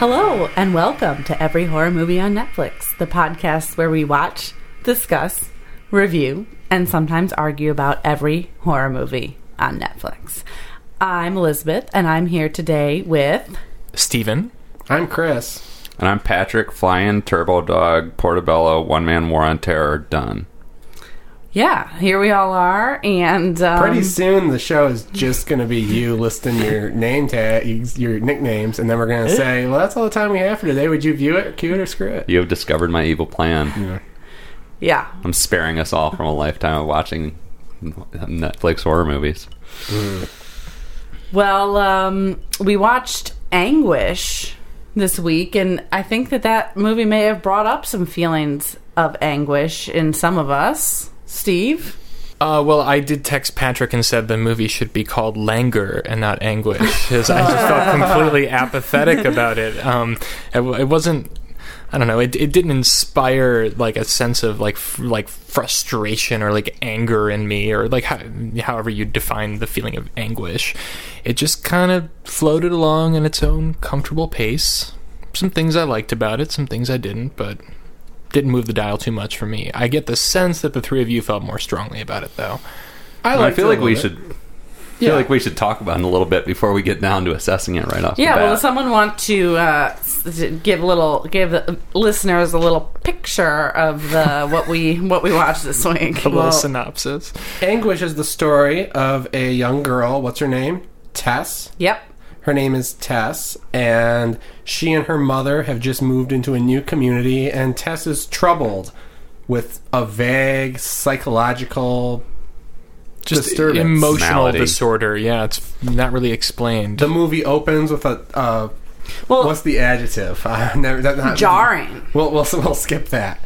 Hello, and welcome to Every Horror Movie on Netflix, the podcast where we watch, discuss, review, and sometimes argue about every horror movie on Netflix. I'm Elizabeth, and I'm here today with. Steven. I'm Chris. And I'm Patrick, flying Turbo Dog, Portobello, One Man War on Terror, done. Yeah, here we all are, and um, Pretty soon the show is just going to be you listing your name tags, your nicknames, and then we're going to say, well, that's all the time we have for today. Would you view it, cue it, or screw it? You have discovered my evil plan. yeah, I'm sparing us all from a lifetime of watching Netflix horror movies. Well, um, we watched Anguish this week, and I think that that movie may have brought up some feelings of anguish in some of us. Steve? Uh, well, I did text Patrick and said the movie should be called Languor and not Anguish because I just felt completely apathetic about it. Um, it, it wasn't. I don't know. It, it didn't inspire like a sense of like f- like frustration or like anger in me or like how, however you define the feeling of anguish. It just kind of floated along in its own comfortable pace. Some things I liked about it, some things I didn't, but didn't move the dial too much for me. I get the sense that the three of you felt more strongly about it, though. I, I feel like we little should. Bit. feel Yeah. like we should talk about it a little bit before we get down to assessing it right off Yeah, the bat. well, does someone want to uh, give a little, give the listeners a little picture of the what we what we watched this week? A little Well- synopsis. Anguish is the story of a young girl. What's her name? Tess. Yep. Her name is Tess, and she and her mother have just moved into a new community, and Tess is troubled with a vague psychological Just disturbance. emotional Malady. disorder. Yeah, it's not really explained. The movie opens with a uh, Well, what's the adjective? Uh, never, that, not, jarring. We'll, we'll we'll skip that.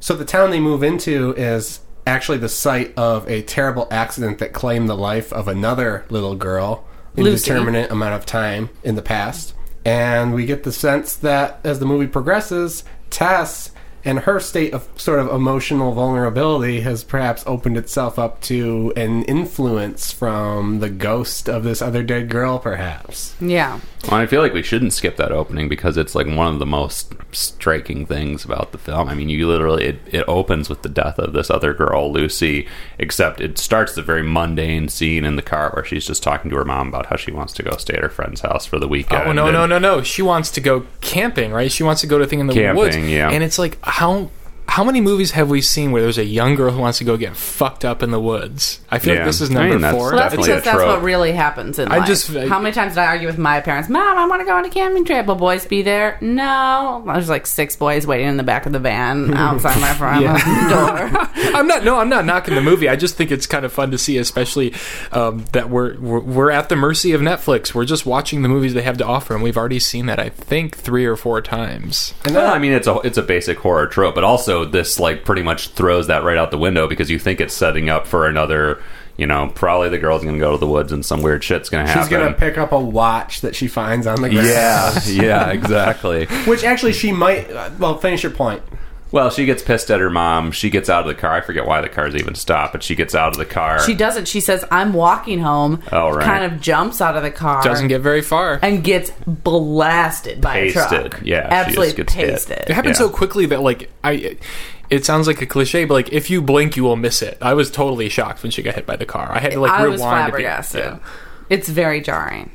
So the town they move into is actually the site of a terrible accident that claimed the life of another little girl Lucy. indeterminate amount of time in the past. And we get the sense that as the movie progresses, Tess and her state of sort of emotional vulnerability has perhaps opened itself up to an influence from the ghost of this other dead girl, perhaps. Yeah. Well, I feel like we shouldn't skip that opening because it's like one of the most striking things about the film. I mean, you literally it, it opens with the death of this other girl, Lucy. Except it starts the very mundane scene in the car where she's just talking to her mom about how she wants to go stay at her friend's house for the weekend. Oh no and- no no no! She wants to go camping, right? She wants to go to a thing in the Camping, woods. yeah. And it's like how how many movies have we seen where there's a young girl who wants to go get fucked up in the woods? I feel Yeah. like this is I number mean, that's four. Well, that's because a that's trope. what really happens in I life. just- I- How many times did I argue with my parents? Mom, I want to go on a camping trip. Will boys be there? No. There's like six boys waiting in the back of the van outside my front door. I'm not. No, I'm not knocking the movie. I just think it's kind of fun to see, especially um, that we're, we're we're at the mercy of Netflix. We're just watching the movies they have to offer, and we've already seen that I think three or four times. And Well, that, I mean, it's a it's a basic horror trope, but also this like pretty much throws that right out the window because you think it's setting up for another. You know, probably the girl's gonna go to the woods and some weird shit's gonna happen. she's gonna pick up a watch that she finds on the ground. Yeah, yeah, exactly. Which actually she might. Uh, well, finish your point. Well, she gets pissed at her mom. She gets out of the car. I forget why the car's even stopped, but she gets out of the car. She doesn't. She says, I'm walking home. Oh, right. Kind of jumps out of the car. Doesn't get very far. and gets blasted by a Pasted. truck. Yeah, she absolutely just gets hit. pasted. It happens Yeah. so quickly that like I. It sounds like a cliche, but like if you blink, you will miss it. I was totally shocked when she got hit by the car. I had to like I rewind. was to be- flabbergasted. yeah. It's very jarring.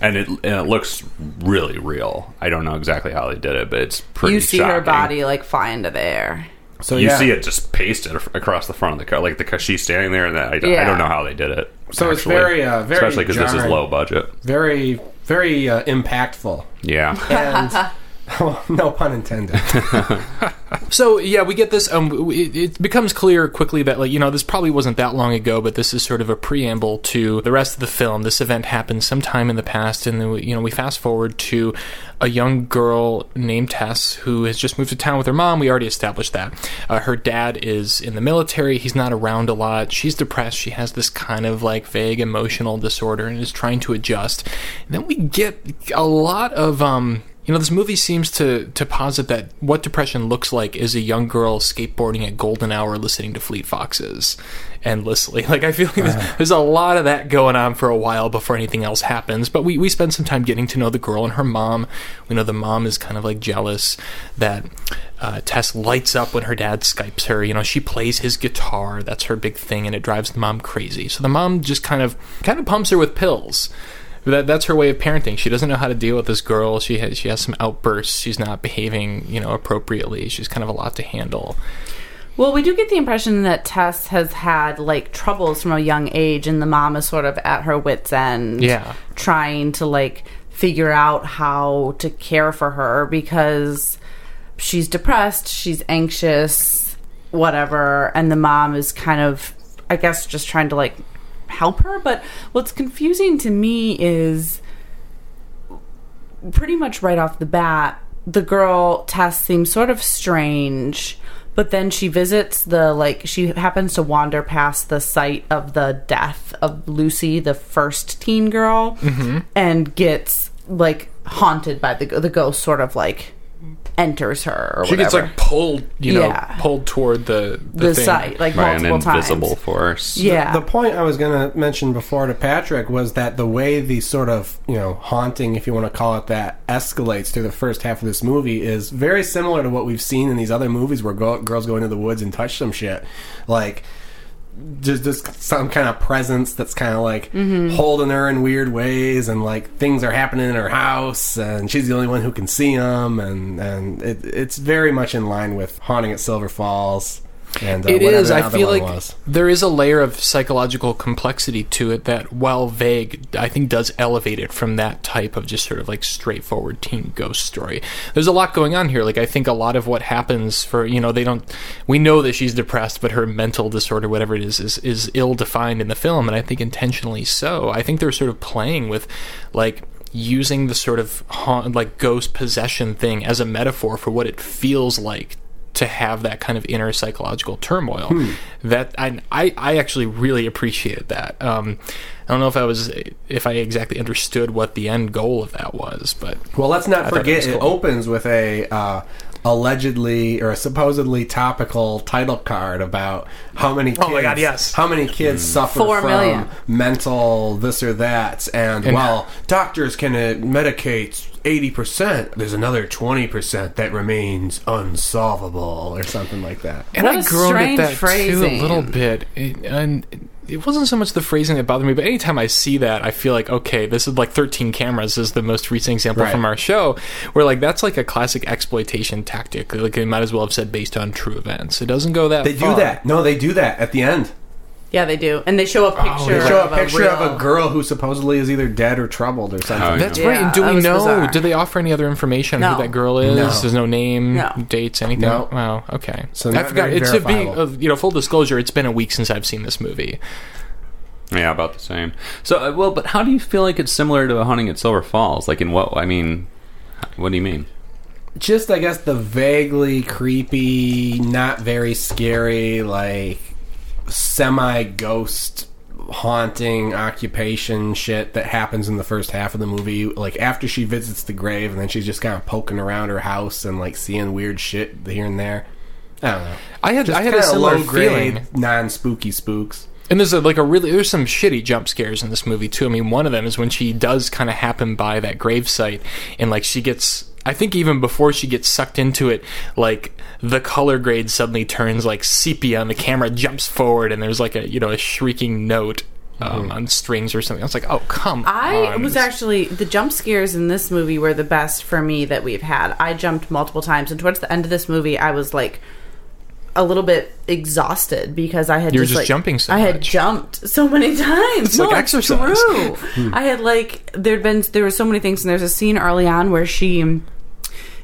And it and it looks really real. I don't know exactly how they did it, but it's pretty. you see her body like fly into the air. So You yeah. see it just pasted across the front of the car, like the she's standing there, and I don't, I don't know how they did it. So it's very, uh, very especially because this is low budget. very, very uh, impactful. Yeah, And no pun intended. So yeah, we get this. Um, it, it becomes clear quickly that like you know this probably wasn't that long ago, but this is sort of a preamble to the rest of the film. This event happened sometime in the past, and then we, you know we fast forward to a young girl named Tess who has just moved to town with her mom. We already established that. Uh, her dad is in the military. He's not around a lot. She's depressed. She has this kind of like vague emotional disorder and is trying to adjust. And then we get a lot of um you know, this movie seems to to posit that what depression looks like is a young girl skateboarding at golden hour, listening to Fleet Foxes endlessly. Like I feel like there's, there's a lot of that going on for a while before anything else happens. But we we spend some time getting to know the girl and her mom. We know the mom is kind of like jealous that uh, Tess lights up when her dad skypes her. You know, she plays his guitar. That's her big thing, and it drives the mom crazy. So the mom just kind of kind of pumps her with pills. That, that's her way of parenting. She doesn't know how to deal with this girl. She has she has some outbursts. She's not behaving, you know, appropriately. She's kind of a lot to handle. Well, we do get the impression that Tess has had like troubles from a young age, and the mom is sort of at her wits' end. Yeah. Trying to like figure out how to care for her because she's depressed, she's anxious, whatever, and the mom is kind of, I guess, just trying to like help her. But what's confusing to me is pretty much right off the bat, the girl Tess seems sort of strange, but then she visits the like she happens to wander past the site of the death of Lucy, the first teen girl, mm-hmm. and gets like haunted by the the ghost. Sort of like enters her. Or She gets like pulled, you know, Yeah. pulled toward the the, the thing. site like by an multiple invisible times. force. Yeah, The point I was going to mention before to Patrick was that the way the sort of, you know, haunting, if you want to call it that, escalates through the first half of this movie is very similar to what we've seen in these other movies where go- girls go into the woods and touch some shit. Like, just, just some kind of presence that's kind of like holding her in weird ways and like things are happening in her house and she's the only one who can see them and, and it, it's very much in line with Haunting at Silver Falls. And uh, It is. I feel like was. there is a layer of psychological complexity to it that, while vague, I think does elevate it from that type of just sort of like straightforward teen ghost story. There's a lot going on here. Like I think a lot of what happens for you know they don't. We know that she's depressed, but her mental disorder, whatever it is, is is ill defined in the film, and I think intentionally so. I think they're sort of playing with like using the sort of haunt, like ghost possession thing as a metaphor for what it feels like to have that kind of inner psychological turmoil. That I, I I actually really appreciated that. Um, I don't know if I was if I exactly understood what the end goal of that was, but Well, let's not I thought it forget it, opens with a uh, allegedly or a supposedly topical title card about how many kids, Oh my God, yes. how many kids suffer Four from million. mental this or that, and, And- well, doctors can uh, medicate. 80%, there's another 20% that remains unsolvable or something like that. and What I a groaned at that too a little bit. It, and it wasn't so much the phrasing that bothered me, but anytime I see that, I feel like okay, this is like 13 cameras is the most recent example Right. from our show, where like that's like a classic exploitation tactic. Like they might as well have said based on true events. It doesn't go that They do that. No, they do that at the end. Yeah, they do, and they show a picture. They show of a picture real, of a girl who supposedly is either dead or troubled or something. Oh, yeah. That's Yeah, right. And do that we was know? bizarre. Do they offer any other information on No. who that girl is? No. There's no name, No. dates, anything. No. Wow. Okay. So I not forgot. very It's a being, verifiable. uh, you know, full disclosure. It's been a week since I've seen this movie. Yeah, about the same. So, uh, well, but how do you feel like it's similar to Haunting at Silver Falls? Like, in what? I mean, what do you mean? just I guess the vaguely creepy, not very scary, like semi ghost haunting occupation shit that happens in the first half of the movie. Like after she visits the grave and then she's just kind of poking around her house and like seeing weird shit here and there. I don't know. I had Just I had a similar low-grade, feeling. non-spooky spooks. And there's a, like a really there's some shitty jump scares in this movie too. I mean, one of them is when she does kind of happen by that gravesite, and like she gets. I think even before she gets sucked into it, like the color grade suddenly turns like sepia, and the camera jumps forward, and there's like a you know a shrieking note um, on strings or something. I was like, oh come I on! was actually the jump scares in this movie were the best for me that we've had. I jumped multiple times, and towards the end of this movie, I was like a little bit exhausted because I had You were just, just like, jumping so I had much. jumped so many times. It's like No, exercise. True. I had like there'd been there were so many things, and there's a scene early on where she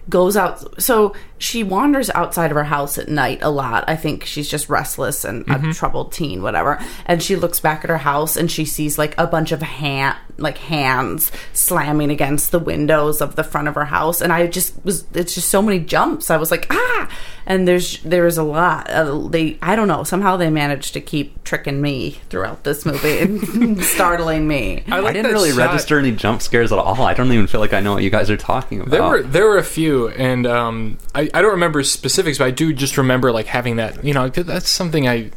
goes out. So she wanders outside of her house at night a lot. I think she's just restless and a troubled teen, whatever. And she looks back at her house and she sees like a bunch of hand, like hands slamming against the windows of the front of her house. And I just was, it's just so many jumps. I was like, ah! And there's there is a lot. Uh, they, I don't know. Somehow they managed to keep tricking me throughout this movie and startling me. I, I didn't really shot. register any jump scares at all. I don't even feel like I know what you guys are talking about. There were there were a few, and um, I I don't remember specifics, but I do just remember like having that. You know, that's something I.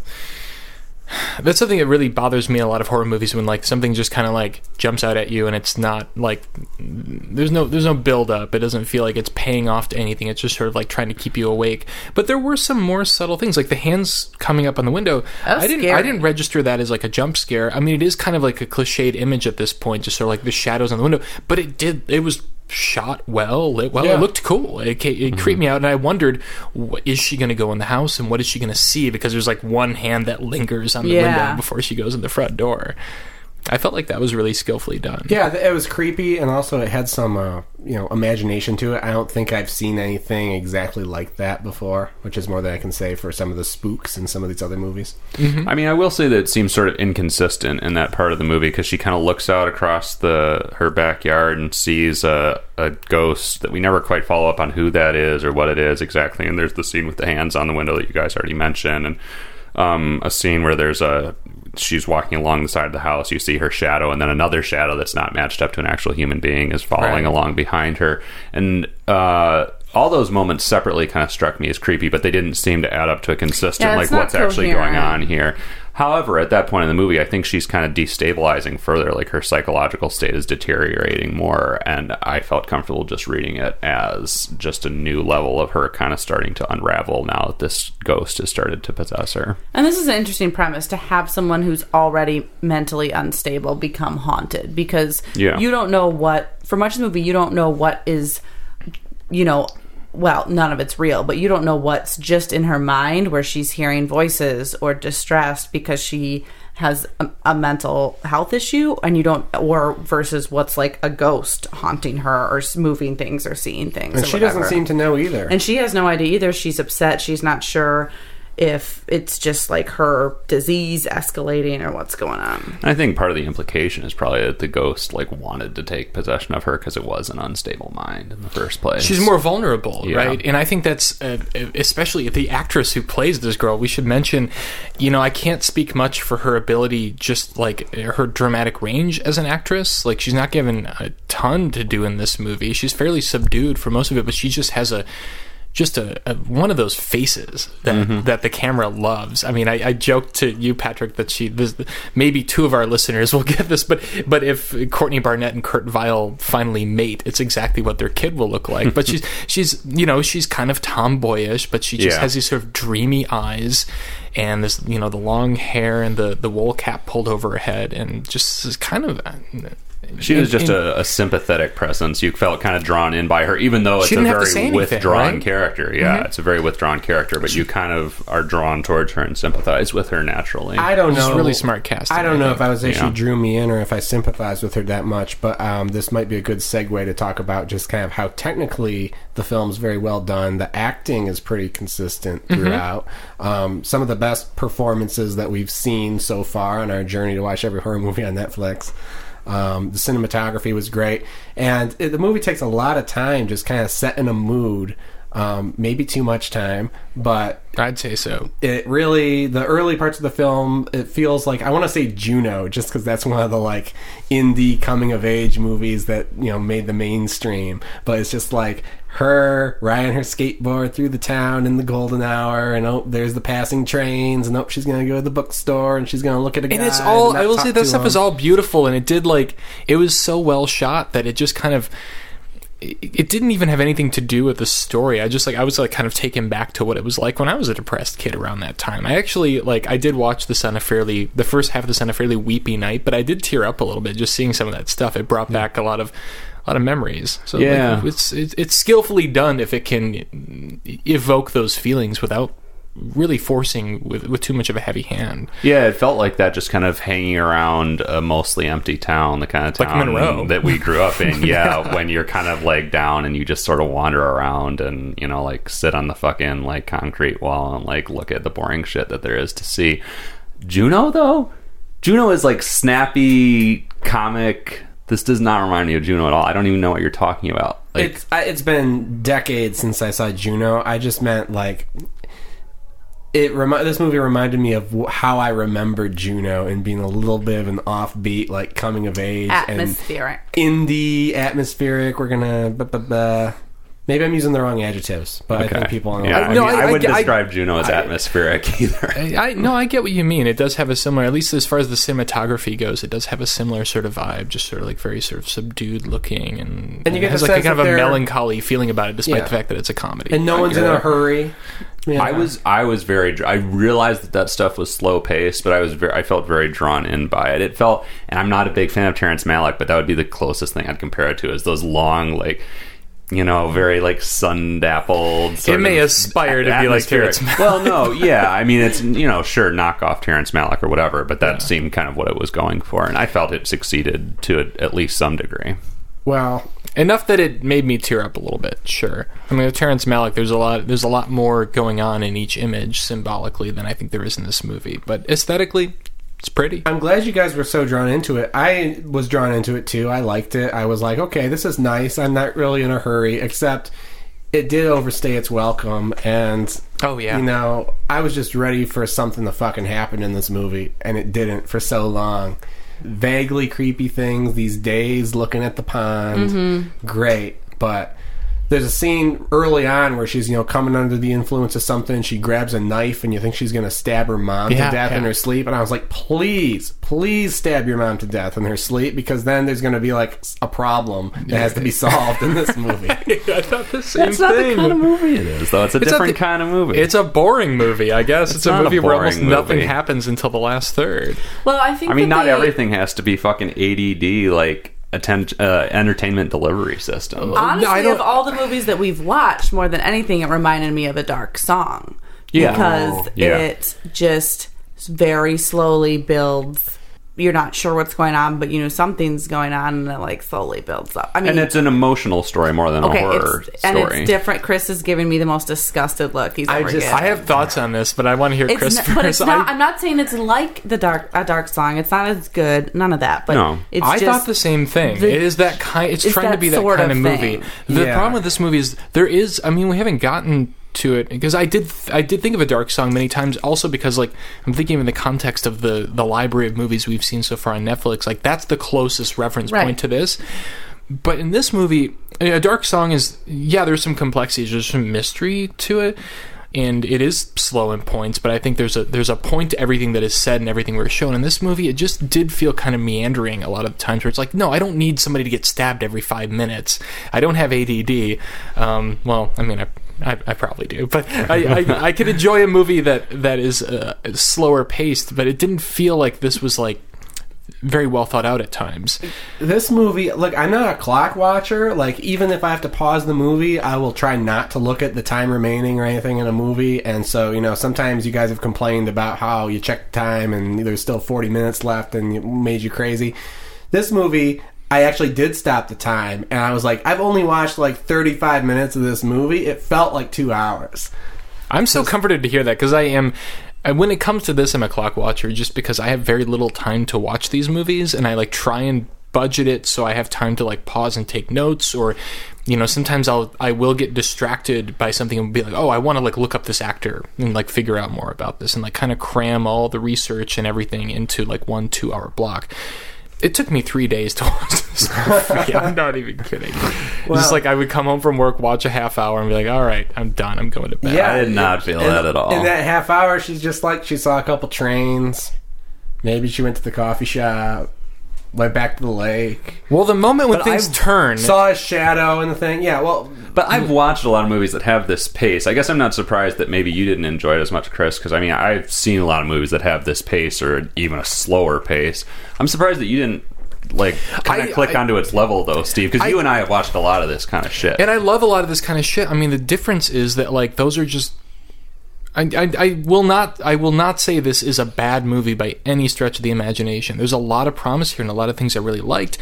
That's something that really bothers me in a lot of horror movies when like something just kind of like jumps out at you and it's not like there's no there's no build up. It doesn't feel like it's paying off to anything. It's just sort of like trying to keep you awake. But there were some more subtle things like the hands coming up on the window. I didn't scary. I didn't register that as like a jump scare. I mean, it is kind of like a cliched image at this point, just sort of like the shadows on the window. But it did. It was shot well, lit well. Yeah. It looked cool. It, it creeped me mm-hmm. out, and I wondered, what, is she going to go in the house, and what is she going to see? Because there's like one hand that lingers on the Yeah. window before she goes in the front door. I felt like that was really skillfully done. Yeah, it was creepy, and also it had some, uh, you know, imagination to it. I don't think I've seen anything exactly like that before, which is more than I can say for some of the spooks in some of these other movies. I mean, I will say that it seems sort of inconsistent in that part of the movie because she kind of looks out across the her backyard and sees a, a ghost that we never quite follow up on who that is or what it is exactly. And there's the scene with the hands on the window that you guys already mentioned, and um, a scene where there's a she's walking along the side of the house. You see her shadow, and then another shadow that's not matched up to an actual human being is following Right. along behind her, and. uh all those moments separately kind of struck me as creepy, but they didn't seem to add up to a consistent Yeah, like what's actually going on here. However, at that point in the movie, I think she's kind of destabilizing further. Like her psychological state is deteriorating more, and I felt comfortable just reading it as just a new level of her kind of starting to unravel now that this ghost has started to possess her. And this is an interesting premise to have someone who's already mentally unstable become haunted because Yeah. you don't know what, for much of the movie, you don't know what is, you know, well, none of it's real, but you don't know what's just in her mind where she's hearing voices or distressed because she has a, a mental health issue and you don't or versus what's like a ghost haunting her or moving things or seeing things And or she doesn't seem to know either. And she has no idea either. She's upset. She's not sure if it's just like her disease escalating or what's going on. I think part of the implication is probably that the ghost like wanted to take possession of her because it was an unstable mind in the first place. She's more vulnerable, Yeah. right? And I think that's uh, especially the actress who plays this girl. We should mention, you know, I can't speak much for her ability, just like her dramatic range as an actress. Like she's not given a ton to do in this movie. She's fairly subdued for most of it, but she just has a just a, a one of those faces that mm-hmm. that the camera loves. I mean, I, I joked to you, Patrick, that she this, maybe two of our listeners will get this, but but if Courtney Barnett and Kurt Vile finally mate, it's exactly what their kid will look like. But she's she's you know she's kind of tomboyish, but she just Yeah. has these sort of dreamy eyes. And this, you know, the long hair and the, the wool cap pulled over her head, and just is kind of. Uh, She was just in- a, a sympathetic presence. You felt kind of drawn in by her, even though it's a didn't have to very say anything, withdrawn right? Mm-hmm. character. Yeah, it's a very withdrawn character, but you kind of are drawn towards her and sympathize with her naturally. I don't Just know. really smart casting, I don't I know think. if I was if Yeah. she drew me in or if I sympathized with her that much, but um, this might be a good segue to talk about just kind of how technically the film's very well done. The acting is pretty consistent Mm-hmm. throughout. Um, some of the best performances that we've seen so far on our journey to watch every horror movie on Netflix. Um, the cinematography was great, and it, the movie takes a lot of time just kind of setting a mood. Um, maybe too much time, but I'd say so. it really the early parts of the film it feels like i want to say juno just because that's one of the like indie coming of age movies that you know made the mainstream but it's just like her riding her skateboard through the town in the golden hour and oh there's the passing trains and oh she's gonna go to the bookstore and she's gonna look at a guy and it's all and i will say that stuff is all beautiful and it did like it was so well shot that it just kind of it didn't even have anything to do with the story. I just like i was like kind of taken back to what it was like when i was a depressed kid around that time. I actually like i did watch this on a fairly the first half of this on a fairly weepy night but i did tear up a little bit just seeing some of that stuff. It brought back a lot of a lot of memories. So Yeah. like, it's, it's it's skillfully done if it can evoke those feelings without really forcing with with too much of a heavy hand. Yeah, it felt like that just kind of hanging around a mostly empty town, the kind of Like town Monroe. that we grew up in. Yeah, when you're kind of like down and you just sort of wander around and, you know, like sit on the fucking like concrete wall and like look at the boring shit that there is to see. Juno though? Juno is like snappy comic. This does not remind me of Juno at all. I don't even know what you're talking about. Like it's I, it's been decades since I saw Juno. I just meant like it. Remi- this movie reminded me of how I remembered Juno and being a little bit of an offbeat, like coming of age Atmospheric. and indie atmospheric. We're gonna. Maybe I'm using the wrong adjectives, but I think people. yeah, I, no, mean, I- I, I- wouldn't I- describe Juno as atmospheric either. I, I no, I get what you mean. It does have a similar, at least as far as the cinematography goes, it does have a similar sort of vibe, just sort of like very sort of subdued looking, and, And you get it has like a kind of a melancholy feeling about it, despite Yeah. the fact that it's a comedy. and no one's in a hurry. Yeah. I was I was very I realized that that stuff was slow paced, but I was very I felt very drawn in by it. It felt, and I'm not a big fan of Terrence Malick, but that would be the closest thing I'd compare it to is those long like. You know, very like sun dappled. It may aspire to be like Terrence Malick. well, no, yeah. I mean, it's you know, sure, knock off Terrence Malick or whatever, but that seemed kind of what it was going for, and I felt it succeeded to at least some degree. well. enough that it made me tear up a little bit. Sure, I mean with Terrence Malick, there's a lot, there's a lot more going on in each image symbolically than I think there is in this movie. But aesthetically, it's pretty. I'm glad you guys were so drawn into it. I was drawn into it too. I liked it. I was like, okay, this is nice. I'm not really in a hurry, except it did overstay its welcome. And, Oh yeah, you know, I was just ready for something to fucking happen in this movie, and it didn't for so long. Vaguely creepy things, these days looking at the pond. Mm-hmm. Great. But there's a scene early on where she's, you know, coming under the influence of something. She grabs a knife, and you think she's going to stab her mom Yeah, to death in her sleep. And I was like, please, please stab your mom to death in her sleep because then there's going to be like a problem that has to be solved in this movie. I thought the same That's not thing. the kind of movie it is, though. It's a It's different the- kind of movie. It's a boring movie, I guess. It's, a not a movie where almost boring nothing happens until the last third. Well, I think I mean, not they- everything has to be fucking ADD like atten- uh, entertainment delivery system. Honestly, I don't- of all the movies that we've watched, more than anything, it reminded me of a dark song. Yeah. Because Yeah. it just very slowly builds. You're not sure what's going on, but you know something's going on, and it like slowly builds up. I mean, and it's an emotional story more than a horror it's, and it's different. Chris is giving me the most disgusted look he's I ever just- given. I have thoughts on this, but I want to hear It's Chris not, first. but it's not. I, I'm not saying it's like the dark a dark song. It's not as good. None of that. But No. it's I just, thought the same thing. the- it is that kind. It's, it's trying to be that kind of of movie. The Yeah. problem with this movie is there is. I mean, we haven't gotten to it because I did. I did think of a dark song many times. Also because like I'm thinking in the context of the the library of movies we've seen so far on Netflix. Like that's the closest reference Right. point to this. But in this movie, a dark song is yeah. There's some complexities. There's some mystery to it. And it is slow in points, but I think there's a there's a point to everything that is said and everything we're shown in this movie. It just did feel kind of meandering a lot of times, where it's like, no, I don't need somebody to get stabbed every five minutes. I don't have ADD. Um, well, I mean, I, I, I probably do, but I, I, I could enjoy a movie that that is uh, slower paced, but it didn't feel like this was like very well thought out at times. this movie, look, I'm not a clock watcher. Like, even if I have to pause the movie, I will try not to look at the time remaining or anything in a movie. And so, you know, sometimes you guys have complained about how you check time and there's still 40 minutes left and it made you crazy. This movie, I actually did stop the time and I was like, I've only watched like 35 minutes of this movie. It felt like two hours. I'm so comforted to hear that because I am. And when it comes to this, I'm a clock watcher just because I have very little time to watch these movies, and I like try and budget it so I have time to like pause and take notes, or you know, sometimes I'll I will get distracted by something and be like, oh, I want to like look up this actor and like figure out more about this, and like kind of cram all the research and everything into like one two hour block. It took me three days to watch this movie. I'm not even kidding. Well- just like I would come home from work, watch a half hour, and be like, "All right, I'm done. I'm going to bed." I did not feel in- that at all. In that half hour, she's just like she saw a couple trains. Maybe she went to the coffee shop, went back to the lake, Well, the moment when But things I've turn, saw a shadow in the thing. Yeah, well, But I've watched a lot of movies that have this pace. I guess I'm not surprised that maybe you didn't enjoy it as much, Chris, because I mean, I've seen a lot of movies that have this pace or even a slower pace. I'm surprised that you didn't like kind I- of click I- onto its level though, Steve, because you and I have watched a lot of this kind of shit. and I love a lot of this kind of shit. I mean, the difference is that like those are just. I, I, I will not I will not say this is a bad movie by any stretch of the imagination. There's a lot of promise here and a lot of things I really liked.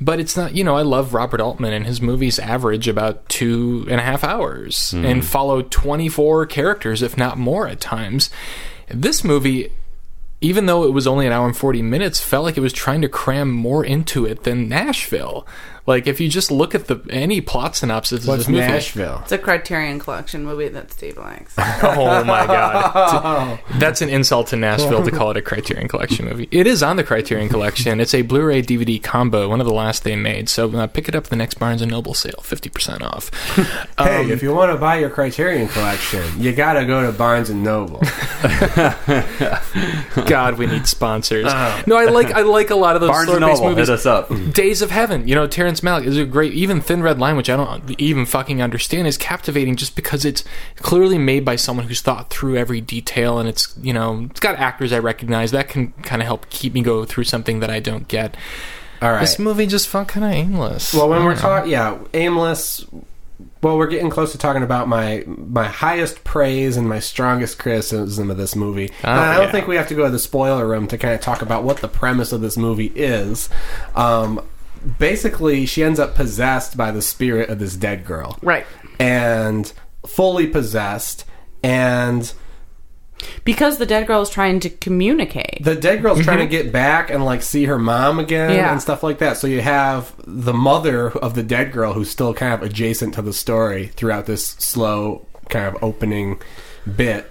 But it's not, you know, I love Robert Altman and his movies average about two and a half hours hmm. and follow 24 characters, if not more at times. This movie, even though it was only an hour and 40 minutes, felt like it was trying to cram more into it than Nashville. Like, if you just look at the any plot synopsis of What's this movie. Nashville? It's a Criterion Collection movie that Steve likes. Oh my god. That's an insult to Nashville to call it a Criterion Collection movie. It is on the Criterion Collection. It's a Blu-ray DVD combo, one of the last they made. So uh, pick it up at the next Barnes and Noble sale, 50% off. Hey, Um, if you want to buy your Criterion collection, you got to go to Barnes and Noble. God, we need sponsors. No, I like I like a lot of those Barnes and Noble, movies. hit us up. Days of Heaven, you know, Terrence Malick is a great. Even Thin Red Line, which I don't even fucking understand, is captivating just because it's clearly made by someone who's thought through every detail, and it's you know, it's got actors I recognize that can kind of help keep me go through something that I don't get. All right. This movie just felt kind of aimless. Well, when we're talking, yeah, aimless. Well, we're getting close to talking about my my highest praise and my strongest criticism of this movie. Oh, And I don't yeah. think we have to go to the spoiler room to kind of talk about what the premise of this movie is. Um, basically, she ends up possessed by the spirit of this dead girl, right. and fully possessed, and Because the dead girl is trying to communicate. the dead girl's trying to mm-hmm. get back and like see her mom again Yeah. and stuff like that. So you have the mother of the dead girl who's still kind of adjacent to the story throughout this slow kind of opening bit.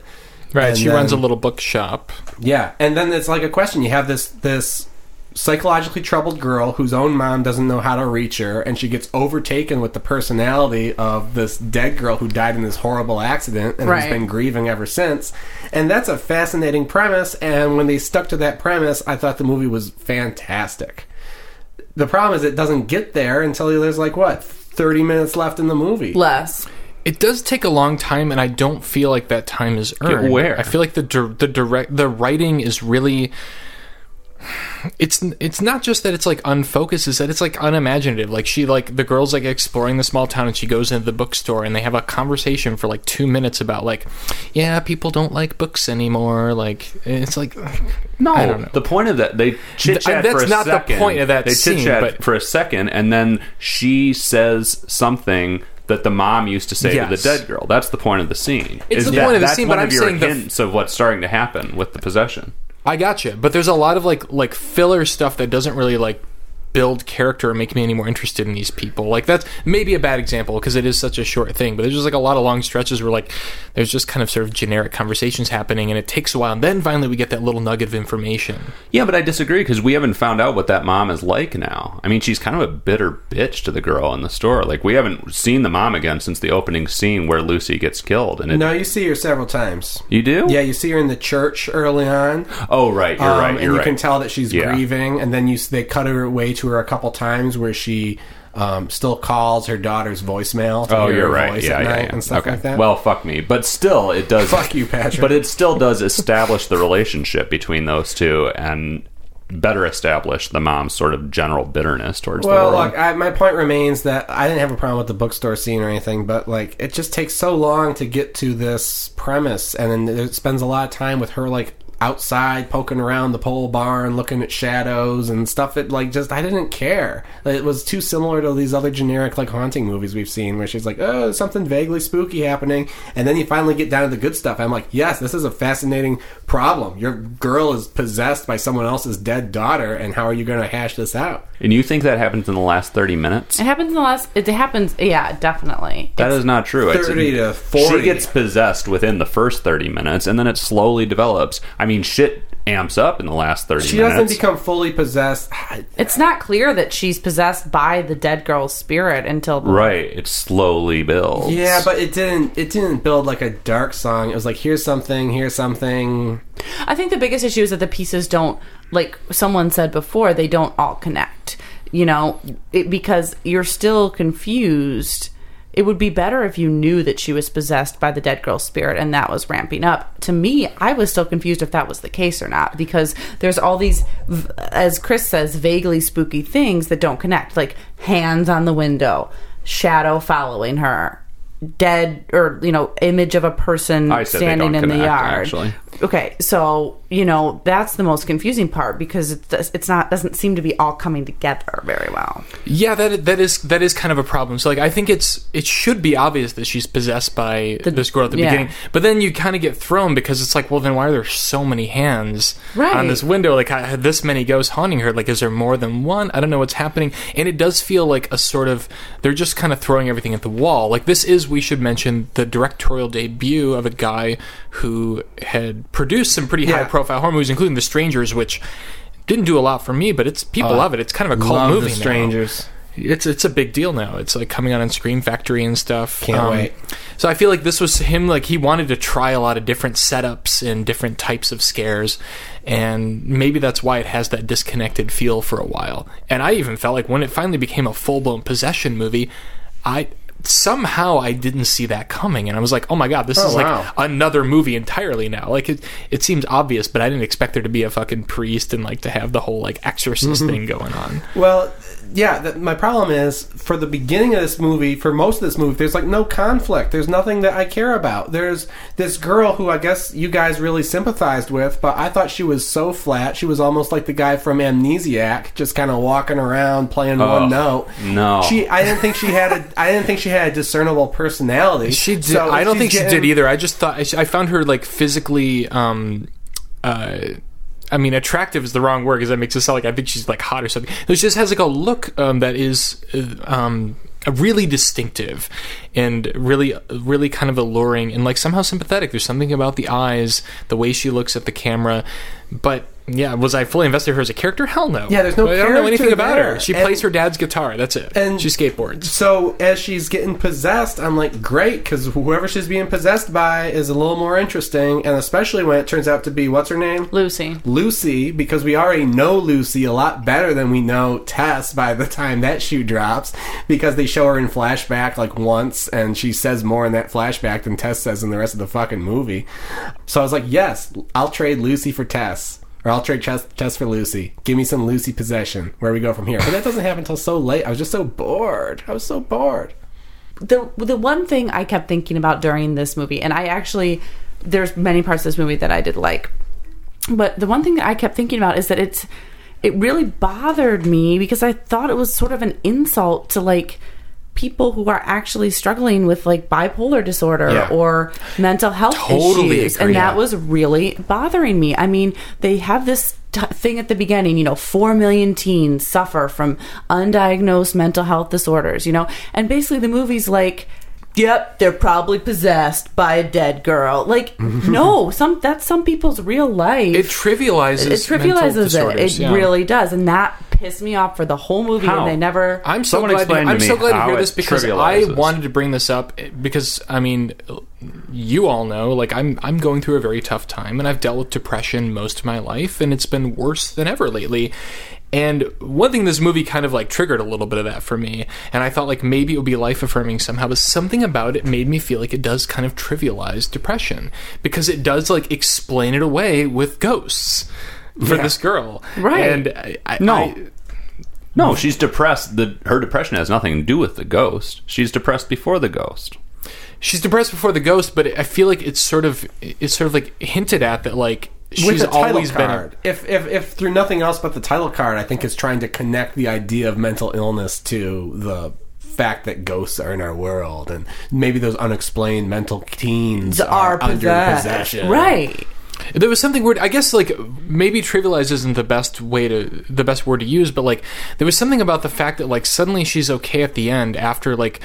right, and she runs a little bookshop. Yeah, and then it's like a question. You have this this psychologically troubled girl whose own mom doesn't know how to reach her, and she gets overtaken with the personality of this dead girl who died in this horrible accident and Right. has been grieving ever since. And that's a fascinating premise. And when they stuck to that premise, I thought the movie was fantastic. The problem is it doesn't get there until there's like what thirty minutes left in the movie. Less. It does take a long time, and I don't feel like that time is earned. where? I feel like the the direct the writing is really. It's it's not just that it's like unfocused; is that it's like unimaginative. Like she like the girl's like exploring the small town, and she goes into the bookstore, and they have a conversation for like two minutes about like, yeah, people don't like books anymore. Like it's like No, I don't know. the point of that they chit chat. that's for a not the second. point of that They scene, chit chat but- for a second, and then she says something that the mom used to say to the dead girl. That's the point of the scene. It's Is the that- point of the scene, but I'm your saying the- hints of what's starting to happen with the possession. I gotcha, but there's a lot of like like filler stuff that doesn't really like build character or make me any more interested in these people. Like that's maybe a bad example because it is such a short thing, but there's just like a lot of long stretches where like there's just kind of sort of generic conversations happening and it takes a while and then finally we get that little nugget of information. Yeah, but I disagree because we haven't found out what that mom is like now. I mean, she's kind of a bitter bitch to the girl in the store. Like we haven't seen the mom again since the opening scene where Lucy gets killed. And it, No, you see her several times. you do? Yeah, you see her in the church early on. Oh, right. You're Um, right. and You're you right. can tell that she's Yeah. grieving, and then you s- they cut her away to her a couple times where she um, still calls her daughter's voicemail. To Oh, hear you're her right. voice Yeah, at yeah, night yeah. and stuff okay. like that. Well, fuck me, but still, it does. Fuck you, Patrick. But it still does establish the relationship between those two and better establish the mom's sort of general bitterness towards Well, the world. look, I, my point remains that I didn't have a problem with the bookstore scene or anything, but like it just takes so long to get to this premise, and then it spends a lot of time with her like outside poking around the pole barn, looking at shadows and stuff. It like just I didn't care. It was too similar to these other generic like haunting movies we've seen, where she's like, oh, something vaguely spooky happening, and then you finally get down to the good stuff. I'm like, yes, this is a fascinating problem. Your girl is possessed by someone else's dead daughter, and how are you going to hash this out? and you think that happens in the last 30 minutes? It happens in the last. It happens. Yeah, definitely. That is not true. It's- 30 to 40. She gets possessed within the first 30 minutes, and then it slowly develops. I mean, shit amps up in the last 30 She minutes. doesn't become fully possessed. It's not clear that she's possessed by the dead girl's spirit until the Right, it slowly builds. Yeah, but it didn't. It didn't build like a dark song. It was like here's something, here's something. I think the biggest issue is that the pieces don't, like someone said before, they don't all connect. You know, it, because you're still confused. It would be better if you knew that she was possessed by the dead girl's spirit and that was ramping up. To me, I was still confused if that was the case or not because there's all these, as Chris says, vaguely spooky things that don't connect, like hands on the window, shadow following her. dead or you know image of a person I said they standing in the yard. actually. Okay, so you know that's the most confusing part because it's it's not doesn't seem to be all coming together very well. Yeah, that that is that is kind of a problem. So like I think it's it should be obvious that she's possessed by this girl at the yeah. beginning. But then you kind of get thrown because it's like, well then why are there so many hands Right. on this window? Like I had this many ghosts haunting her. Like is there more than one? I don't know what's happening. And it does feel like a sort of they're just kind of throwing everything at the wall. Like this is we should mention the directorial debut of a guy who had produced some pretty Yeah. high profile horror movies including The Strangers which didn't do a lot for me, but it's people Oh, love it. It's kind of a cult movie the now. Strangers. It's it's a big deal now. It's like coming out on Scream Factory and stuff. Um, Can't wait. So I feel like this was him. Like he wanted to try a lot of different setups and different types of scares, and maybe that's why it has that disconnected feel for a while. And I even felt like when it finally became a full blown possession movie, I somehow I didn't see that coming, and I was like, oh my god, this Oh, is like another movie entirely now. Like it, it seems obvious, but I didn't expect there to be a fucking priest and like to have the whole like exorcist thing going on. Well, yeah, th- my problem is for the beginning of this movie, for most of this movie, there's like no conflict. There's nothing that I care about. There's this girl who I guess you guys really sympathized with, but I thought she was so flat. She was almost like the guy from Amnesiac, just kind of walking around playing Oh, one note. no. she. I didn't think she had a. I didn't think she had a discernible personality. She did. So I don't she's think she did either. I just thought I, I found her like physically. Um, uh, I mean, attractive is the wrong word because that makes it sound like I think she's like hot or something. She just has like a look um, that is uh, um, really distinctive and really, really kind of alluring and like somehow sympathetic. There's something about the eyes, the way she looks at the camera, but. Yeah, was I fully invested in her as a character? Hell no. Yeah, there's no I don't know anything character about there. her. She And- plays her dad's guitar. That's it. and- she skateboards. So as she's getting possessed, I'm like, great, because whoever she's being possessed by is a little more interesting, and especially when it turns out to be what's her name, Lucy. Lucy, because we already know Lucy a lot better than we know Tess by the time that shoe drops, because they show her in flashback like once, and she says more in that flashback than Tess says in the rest of the fucking movie. So I was like, yes, I'll trade Lucy for Tess. Or I'll trade Tess, Tess for Lucy. Give me some Lucy possession. Where we go from here? But that doesn't happen until so late. I was just so bored. I was so bored. the the one thing I kept thinking about during this movie, and I actually there's many parts of this movie that I did like, but the one thing that I kept thinking about is that it's it really bothered me because I thought it was sort of an insult to like people who are actually struggling with like bipolar disorder Yeah. or mental health Totally issues agree. and that was really bothering me i mean they have this t- thing at the beginning you know 4 million teens suffer from undiagnosed mental health disorders you know and basically the movie's like yep they're probably possessed by a dead girl like no some that's some people's real life It trivializes. it mental trivializes it. It yeah. really does, and that pissed me off for the whole movie. How? And they never. I'm so Someone glad. To, I'm me so glad to hear this because I wanted to bring this up because I mean, you all know, like I'm I'm going through a very tough time, and I've dealt with depression most of my life, and it's been worse than ever lately. And one thing this movie kind of like triggered a little bit of that for me, and I thought like maybe it would be life affirming somehow, but something about it made me feel like it does kind of trivialize depression because it does like explain it away with ghosts for Yeah. this girl, Right. And I, I, No. I, No, she's depressed. The her depression has nothing to do with the ghost. She's depressed before the ghost. she's depressed before the ghost, but I feel like it's sort of it's sort of like hinted at that like she's the title always been. card. if, if if through nothing else but the title card, I think is trying to connect the idea of mental illness to the fact that ghosts are in our world, and maybe those unexplained mental teens are are, under possession. Right. There was something weird. I guess like maybe trivialize isn't the best way to the best word to use, but like there was something about the fact that like suddenly she's okay at the end after like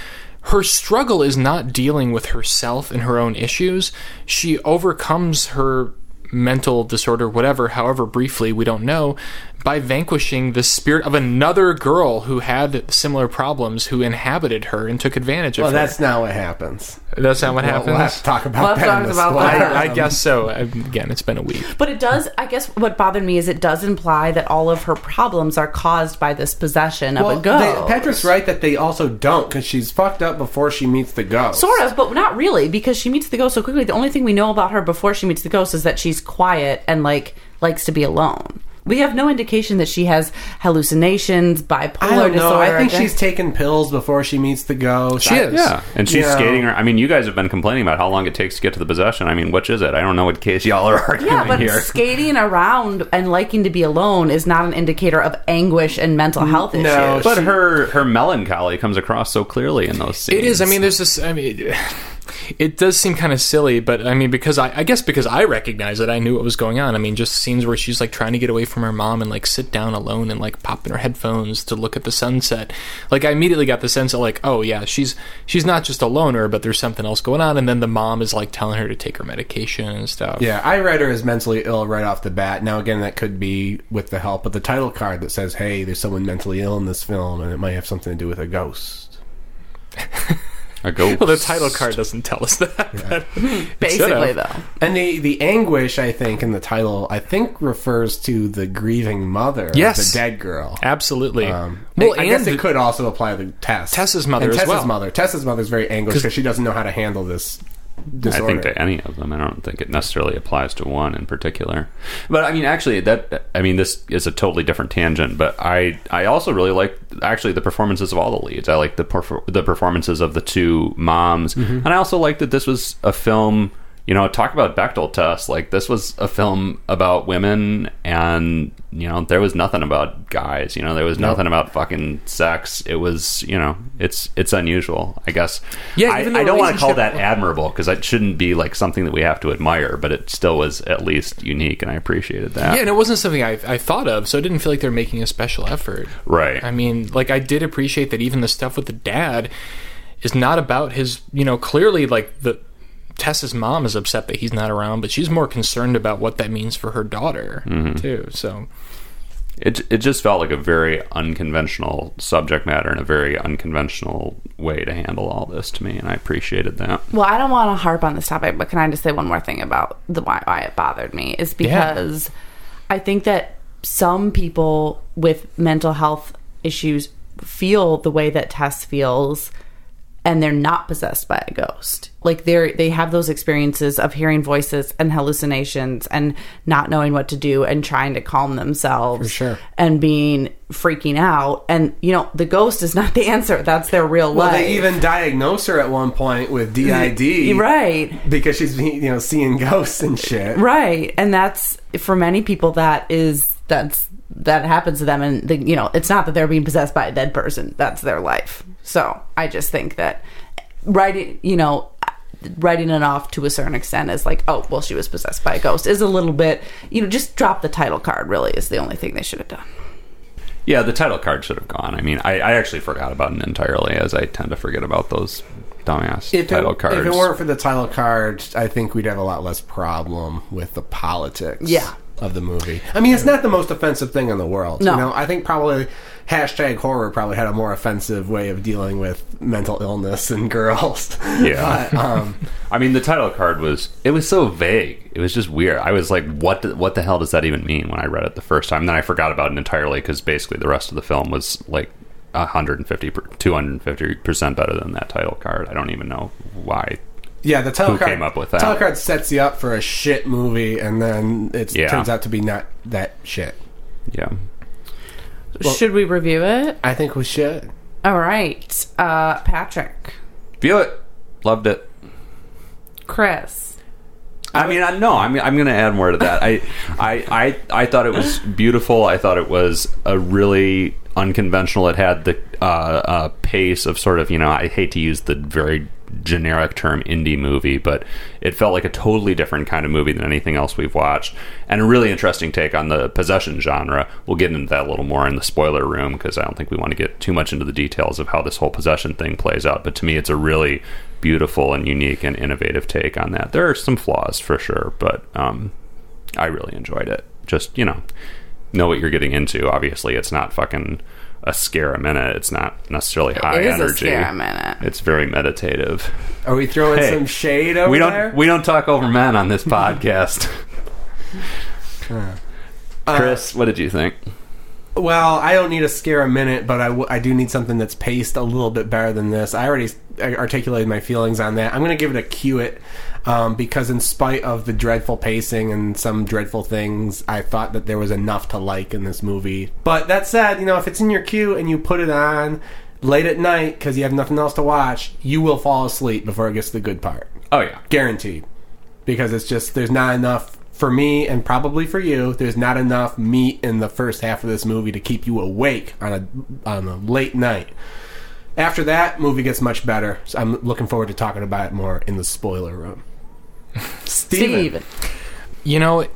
her struggle is not dealing with herself and her own issues. She overcomes her mental disorder, whatever, however briefly, we don't know, by vanquishing the spirit of another girl who had similar problems, who inhabited her and took advantage of Well, her. that's not what happens. That's not what Well, happens. We'll have to talk about We'll have that. talk about that. I, I guess so. Again, it's been a week. But it does, I guess what bothered me is it does imply that all of her problems are caused by this possession of a ghost. they- Patrick's right that they also don't because she's fucked up before she meets the ghost. Sort of, but not really, because she meets the ghost so quickly. The only thing we know about her before she meets the ghost is that she's quiet and like likes to be alone. We have no indication that she has hallucinations, bipolar I don't know. disorder. I think she's taken pills before she meets the ghost. She I- is. Yeah, and she's You skating. Around. I mean, you guys have been complaining about how long it takes to get to the possession. I mean, which is it? I don't know what case y'all are arguing yeah, but here. skating around and liking to be alone is not an indicator of anguish and mental health no, issues. But she- her her melancholy comes across so clearly in those scenes. It is. I mean, there's this. I mean, it does seem kind of silly, but I mean, because I, I guess because I recognize it, I knew what was going on. I mean, just scenes where she's like trying to get away from her mom and like sit down alone and like pop in her headphones to look at the sunset. Like I immediately got the sense of like, oh yeah, she's she's not just a loner, but there's something else going on. And then the mom is like telling her to take her medication and stuff. Yeah, I read her as mentally ill right off the bat. Now, again, that could be with the help of the title card that says, "Hey, there's someone mentally ill in this film, and it might have something to do with a ghost." a ghost. Well, the title card doesn't tell us that. but it Basically, though. And the the anguish, I think, in the title, I think refers to the grieving mother, Yes. the dead girl. absolutely. Um, well, I, I guess and it could also apply to Tess, Tess's mother and as Tess's well. mother. Tess's mother's very anguished because she doesn't know how to handle this I think to any of them. I don't think it necessarily applies to one in particular. But I mean, actually, that I mean, this is a totally different tangent. But I I also really like actually the performances of all the leads. I like the perfor- the performances of the two moms, mm-hmm. and I also like that this was a film. You know, talk about Bechdel test. Like this was a film about women, and you know there was nothing about guys. You know, there was nothing about fucking sex. It was, you know, it's it's unusual. I guess. Yeah, I, I don't want to call that admirable because it shouldn't be like something that we have to admire, but it still was at least unique, and I appreciated that. Yeah, and it wasn't something I, I thought of, so I didn't feel like they're making a special effort. right. I mean, like I did appreciate that even the stuff with the dad is not about his, you know, clearly like the Tess's mom is upset that he's not around, but she's more concerned about what that means for her daughter mm-hmm. too. So it it just felt like a very unconventional subject matter and a very unconventional way to handle all this to me, and I appreciated that. Well, I don't want to harp on this topic, but can I just say one more thing about the why, why it bothered me is because I think that some people with mental health issues feel the way that Tess feels and they're not possessed by a ghost. Like they're they have those experiences of hearing voices and hallucinations and not knowing what to do and trying to calm themselves. For sure. And being freaking out. And you know, the ghost is not the answer. That's their real well, life. Well, they even diagnose her at one point with DID, Right. Because she's you know seeing ghosts and shit. Right. And that's for many people that is that's that happens to them and the, you know, it's not that they're being possessed by a dead person. That's their life. So, I just think that writing, you know, writing it off to a certain extent is like, oh, well, she was possessed by a ghost is a little bit, you know, just drop the title card really is the only thing they should have done. Yeah, the title card should have gone. I mean, I, I actually forgot about it entirely, as I tend to forget about those dumbass If title it, cards. if it weren't for the title card, I think we'd have a lot less problem with the politics Yeah. Of the movie. I mean, it's not the most offensive thing in the world. No. You know, I think probably hashtag horror probably had a more offensive way of dealing with mental illness and girls. Yeah. but, um, I mean, the title card was it was so vague. It was just weird. I was like, what the, what the hell does that even mean when I read it the first time? then I forgot about it entirely because basically the rest of the film was like 150 250 percent better than that title card. I don't even know why. Yeah, the title Who came up with that? Title card sets you up for a shit movie, and then it Yeah. turns out to be not that shit. Yeah. should we review it? I think we should. All right. Uh Patrick, View it. Loved it. Chris. I mean, I, no, I'm, I'm going to add more to that. I, I, I, I thought it was beautiful. I thought it was a really unconventional. It had the uh, uh, pace of sort of, you know, I hate to use the very generic term indie movie, but it felt like a totally different kind of movie than anything else we've watched. And a really interesting take on the possession genre. We'll get into that a little more in the spoiler room because I don't think we want to get too much into the details of how this whole possession thing plays out. But to me, it's a really beautiful and unique and innovative take on that. There are some flaws for sure, but um, I really enjoyed it. Just, you know, know what you're getting into. Obviously, it's not fucking a scare a minute. It's not necessarily high it is energy. a scare a minute. It's very meditative. Are we throwing Hey, some shade over we don't there? we don't talk over men on this podcast. Chris, what did you think? Well, I don't need a scare a minute, but I, w- I do need something that's paced a little bit better than this. I already articulated my feelings on that. I'm going to give it a cue it um, because, in spite of the dreadful pacing and some dreadful things, I thought that there was enough to like in this movie. But that said, you know, if it's in your queue and you put it on late at night because you have nothing else to watch, you will fall asleep before it gets to the good part. Oh yeah. Guaranteed. Because it's just, there's not enough for me and probably for you. There's not enough meat in the first half of this movie to keep you awake on a, on a late night. After that, movie gets much better. So I'm looking forward to talking about it more in the spoiler room. Steven. Steve. You know,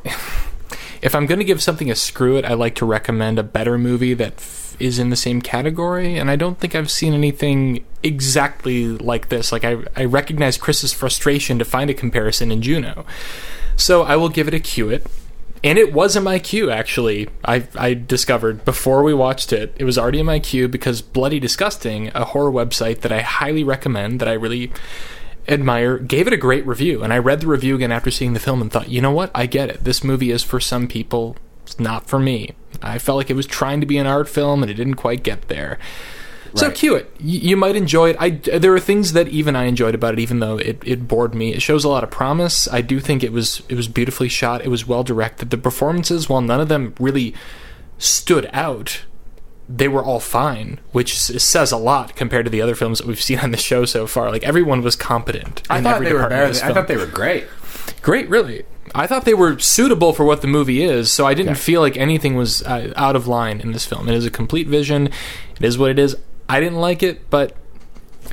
if I'm going to give something a screw it, I like to recommend a better movie that f- is in the same category. And I don't think I've seen anything exactly like this. Like, I, I recognize Chris's frustration to find a comparison in Juno. So I will give it a cue it. And it was in my queue, actually. I, I discovered before we watched it. It was already in my queue because Bloody Disgusting, a horror website that I highly recommend, that I really admire, gave it a great review. And I read the review again after seeing the film and thought, you know what? I get it. This movie is for some people. It's not for me. I felt like it was trying to be an art film and it didn't quite get there. So cue it. You might enjoy it. I there are things that even I enjoyed about it, even though it, it bored me. It shows a lot of promise. I do think it was it was beautifully shot. It was well directed. The performances, while none of them really stood out, they were all fine, which says a lot compared to the other films that we've seen on the show so far. Like everyone was competent. I thought they were better. I thought they were great. Great, really. I thought they were suitable for what the movie is, so I didn't Yeah. feel like anything was uh, out of line in this film. It is a complete vision. It is what it is. I didn't like it, but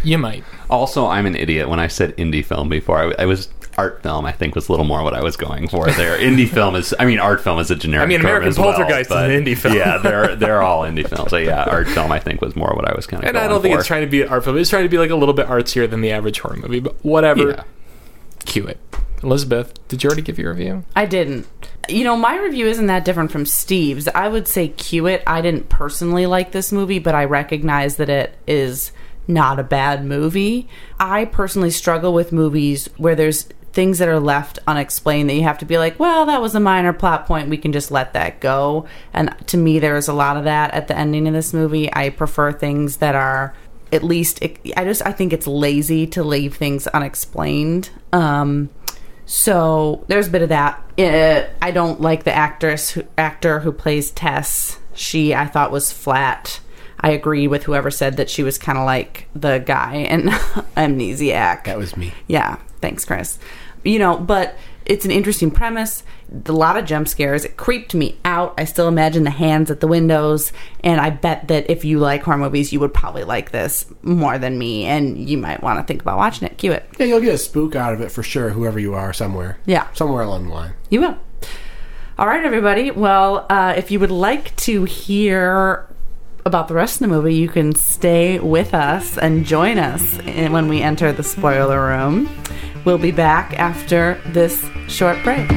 you might. Also, I'm an idiot. When I said indie film before, I, I was art film. I think was a little more what I was going for there. indie film is, I mean, art film is a generic. I mean, American as well, Poltergeist is an indie film. Yeah, they're they're all indie films. So yeah, art film I think was more what I was kind of. And I don't think it's trying to be an art film. It's trying to be like a little bit artsier than the average horror movie, but whatever. Yeah. Cue it. Elizabeth, did you already give your review? I didn't. You know, my review isn't that different from Steve's. I would say cue it. I didn't personally like this movie, but I recognize that it is not a bad movie. I personally struggle with movies where there's things that are left unexplained that you have to be like, well, that was a minor plot point. We can just let that go. And to me, there's a lot of that at the ending of this movie. I prefer things that are at least i just i think it's lazy to leave things unexplained um so there's a bit of that. Uh, i don't like the actress who, actor who plays tess. She i thought was flat. I agree with whoever said that she was kind of like the guy in amnesiac. That was me. yeah, thanks, Chris. You know, but it's an interesting premise. A lot of jump scares. It creeped me out. I still imagine the hands at the windows, and I bet that if you like horror movies, you would probably like this more than me, and you might want to think about watching it. Cue it. Yeah, you'll get a spook out of it for sure, whoever you are, somewhere. Yeah. Somewhere along the line. You will. All right, everybody. Well, uh, if you would like to hear about the rest of the movie, you can stay with us and join us when we enter the spoiler room. We'll be back after this short break.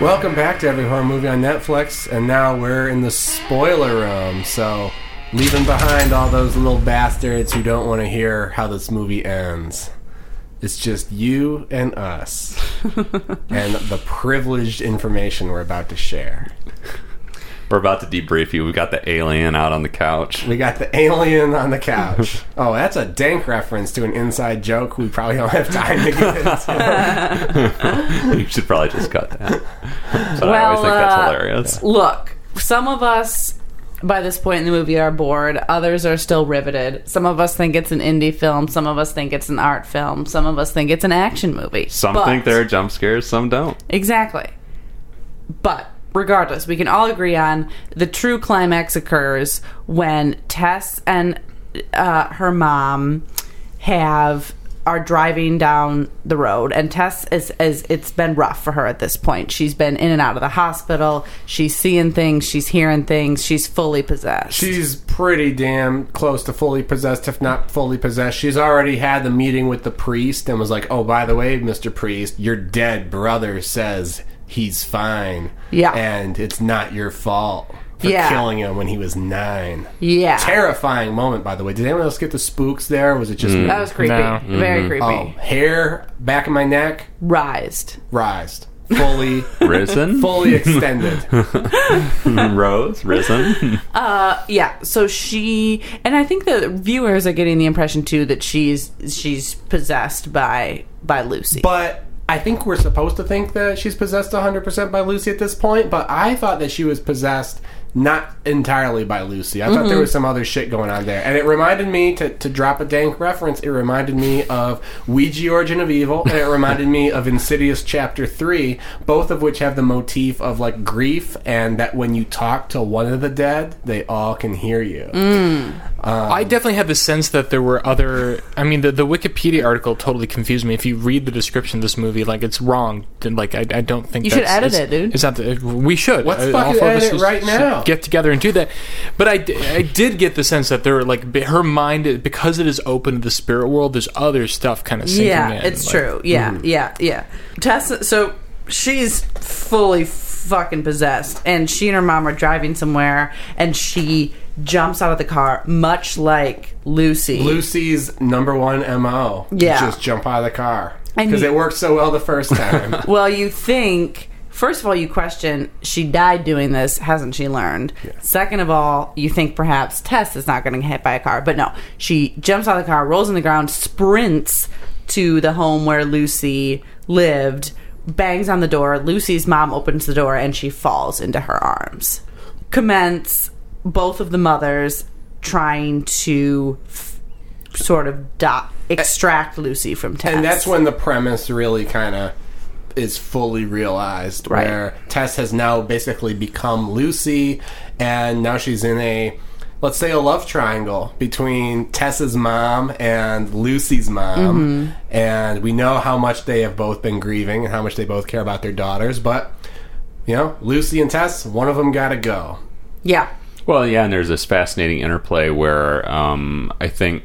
Welcome back to Every Horror Movie on Netflix, and now we're in the spoiler room. So, leaving behind all those little bastards who don't want to hear how this movie ends. It's just you and us, and the privileged information we're about to share. We're about to debrief you. We've got the alien out on the couch. We got the alien on the couch. Oh, that's a dank reference to an inside joke we probably don't have time to get into. you should probably just cut that. But I always think that's uh, hilarious. Look, some of us by this point in the movie are bored. Others are still riveted. Some of us think it's an indie film. Some of us think it's an art film. Some of us think it's an action movie. Some But- think there are jump scares, some don't. Exactly. But regardless, we can all agree on the true climax occurs when Tess and uh, her mom have are driving down the road and Tess is, is it's been rough for her at this point. She's been in and out of the hospital. She's seeing things, she's hearing things, she's fully possessed. She's pretty damn close to fully possessed, if not fully possessed. She's already had the meeting with the priest and was like, "Oh, by the way, Mister Priest, your dead brother says he's fine. Yeah. and it's not your fault." For Yeah. killing him when he was nine. Yeah. Terrifying moment, by the way. Did anyone else get the spooks there? Or was it just me? That was creepy. No. Very creepy. Oh, hair back of my neck Rised. rised, fully, Risen, fully extended. rose, risen. Uh, Yeah, so she and I think the viewers are getting the impression too that she's she's possessed by by Lucy. But I think we're supposed to think that she's possessed 100% by Lucy at this point, but I thought that she was possessed not entirely by Lucy. I thought there mm-hmm. was some other shit going on there. And it reminded me, to, to drop a dank reference, it reminded me of Ouija Origin of Evil, and it reminded me of Insidious Chapter 3, both of which have the motif of like grief and that when you talk to one of the dead, they all can hear you. Mm. Um, I definitely had the sense that there were other. I mean, the, the Wikipedia article totally confused me. If you read the description of this movie, like it's wrong. Like I, I don't think You should edit it, dude. It's not. The, we should. Let's Uh, fucking all four of us edit it right should now. Get together and do that. But I, I did get the sense that there were like her mind because it is open to the spirit world. There's other stuff kind of sinking yeah, in. it's like- true. Yeah, mm-hmm. yeah, yeah. Tessa, so she's fully fucking possessed, and she and her mom are driving somewhere, and she jumps out of the car, much like Lucy. Lucy's number one MO. Yeah. Just jump out of the car. Because it worked so well the first time. Well, you think. First of all, you question she died doing this, hasn't she learned? Second of all, you think perhaps Tess is not going to get hit by a car, but no. She jumps out of the car, rolls on the ground, sprints to the home where Lucy lived, bangs on the door. Lucy's mom opens the door and she falls into her arms. Commence both of the mothers trying to f- sort of do- extract Lucy from Tess. And that's when the premise really kind of is fully realized, Right. where Tess has now basically become Lucy, and now she's in a, let's say, a love triangle between Tess's mom and Lucy's mom. And we know how much they have both been grieving and how much they both care about their daughters, but, you know, Lucy and Tess, one of them got to go. yeah. Well, yeah, and there's this fascinating interplay where um, I think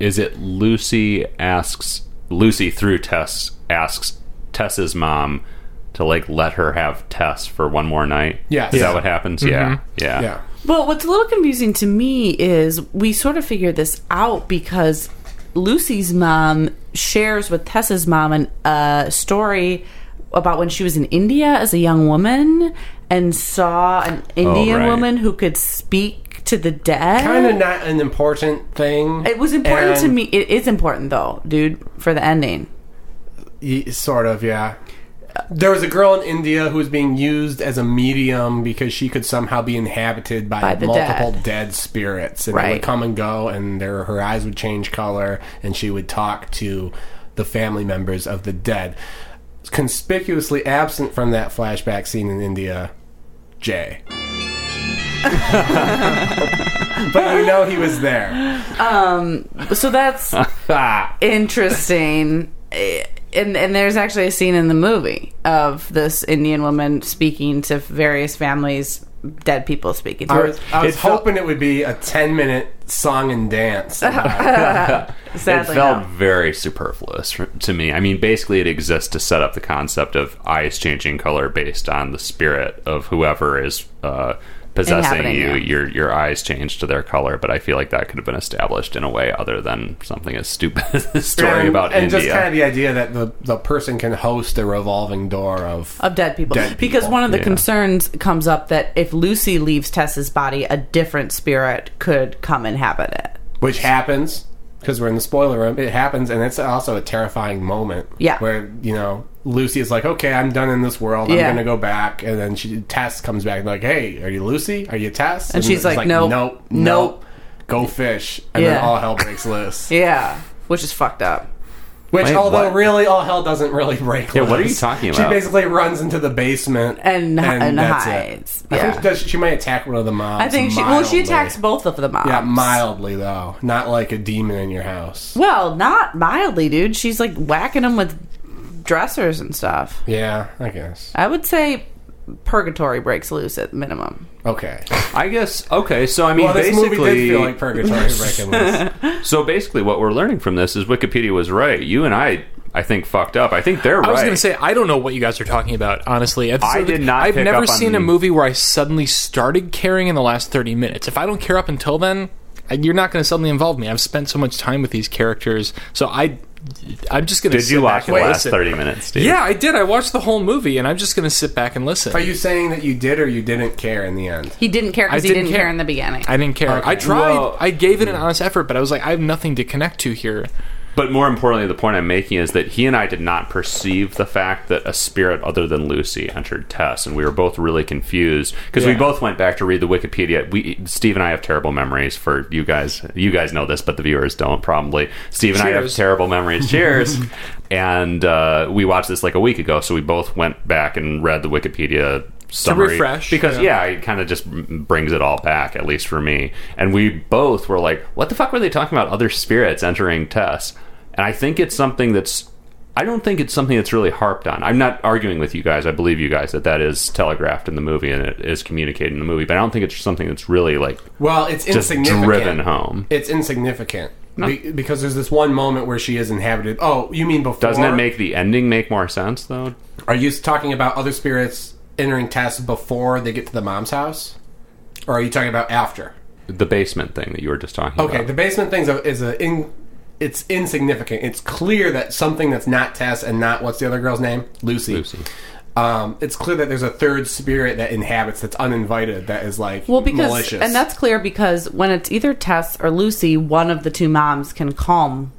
is it Lucy asks Lucy through Tess asks Tess's mom to like let her have Tess for one more night. Yes. is Yeah. that what happens? Yeah, mm-hmm. yeah, Yeah. Well, what's a little confusing to me is we sort of figured this out because Lucy's mom shares with Tessa's mom an- a story about when she was in India as a young woman and saw an oh, Indian right. woman who could speak to the dead. Kind of not an important thing. It was important to me. It is important though, dude, for the ending. Y- Sort of, yeah. There was a girl in India who was being used as a medium because she could somehow be inhabited by, By the multiple dead. dead. spirits, and they Right. would come and go, and their her eyes would change color, and she would talk to the family members of the dead. Conspicuously absent from that flashback scene in India, Jay. but you know he was there. So that's Ah. interesting. Eh, And and there's actually a scene in the movie of this Indian woman speaking to various families, dead people speaking to I her. was, I was It felt- hoping it would be a 10 minute song and dance. about It felt no. very superfluous to me. I mean, basically, it exists to set up the concept of eyes changing color based on the spirit of whoever is uh, possessing you. you. Your your eyes change to their color, but I feel like that could have been established in a way other than something as stupid as the story and, about and India. just kind of the idea that the, the person can host a revolving door of of dead people. Dead because people, one of the yeah. concerns comes up that if Lucy leaves Tess's body, a different spirit could come inhabit it. which happens because we're in the spoiler room. It happens, and it's also a terrifying moment. Yeah. where you know Lucy is like, "Okay, I'm done in this world. Yeah. I'm gonna go back," and then she Tess comes back and like, "Hey, are you Lucy? Are you Tess?" And she's it's like, "Nope, nope, nope." nope, go fish," and then all hell breaks loose. Yeah, which is fucked up. Which, Wait, although what? really, all hell doesn't really break Yeah, loose. what are you talking about? She basically runs into the basement And- and that's it. hides. I think that she might attack one of the mobs. I think she well she attacks both of the mobs. Yeah, mildly though, not like a demon in your house. Well, not mildly, dude. She's like whacking them with dressers and stuff. Yeah, I guess. I would say purgatory breaks loose at minimum. Okay. I guess okay. So I mean, well, this basically, movie did feel like purgatory breaking loose. so basically, what we're learning from this is Wikipedia was right. You and I, I think fucked up. I think they're I right. I was going to say I don't know what you guys are talking about. Honestly, It's- I did not I've pick never up on- seen a movie where I suddenly started caring in the last thirty minutes. If I don't care up until then, you're not going to suddenly involve me. I've spent so much time with these characters, so I, I'm just going to. Did you watch the last thirty minutes? Steve? Yeah, I did. I watched the whole movie, and I'm just going to sit back and listen. Are you saying that you did or you didn't care in the end? He didn't care because I he didn't didn't care. care. in the beginning. I didn't care. Okay. I tried. Well- I gave it an honest effort, but I was like, I have nothing to connect to here. But more importantly, the point I'm making is that he and I did not perceive the fact that a spirit other than Lucy entered Tess, and we were both really confused because we both went back to read the Wikipedia. We, Steve and I have terrible memories for you guys. You guys know this, but the viewers don't probably. Steve and I have terrible memories. Cheers. and uh, we watched this like a week ago, so we both went back and read the Wikipedia summary to refresh, because yeah. yeah, it kind of just brings it all back, at least for me. And we both were like, "What the fuck were they talking about? Other spirits entering Tess?" And I think it's something that's. I don't think it's something that's really harped on. I'm not arguing with you guys. I believe you guys that that is telegraphed in the movie and it is communicated in the movie. But I don't think it's something that's really like Well, it's just insignificant. driven home. It's insignificant Be- because there's this one moment where she is inhabited. Oh, you mean before? Doesn't it make the ending make more sense though? Are you talking about other spirits entering Tess before they get to the mom's house, or are you talking about after? The basement thing that you were just talking about. Okay, about. the basement thing is a in. It's insignificant. It's clear that something that's not Tess and not what's the other girl's name, Lucy. Lucy. Um, it's clear that there's a third spirit that inhabits that's uninvited that is like well, because malicious. and that's clear because when it's either Tess or Lucy, one of the two moms can calm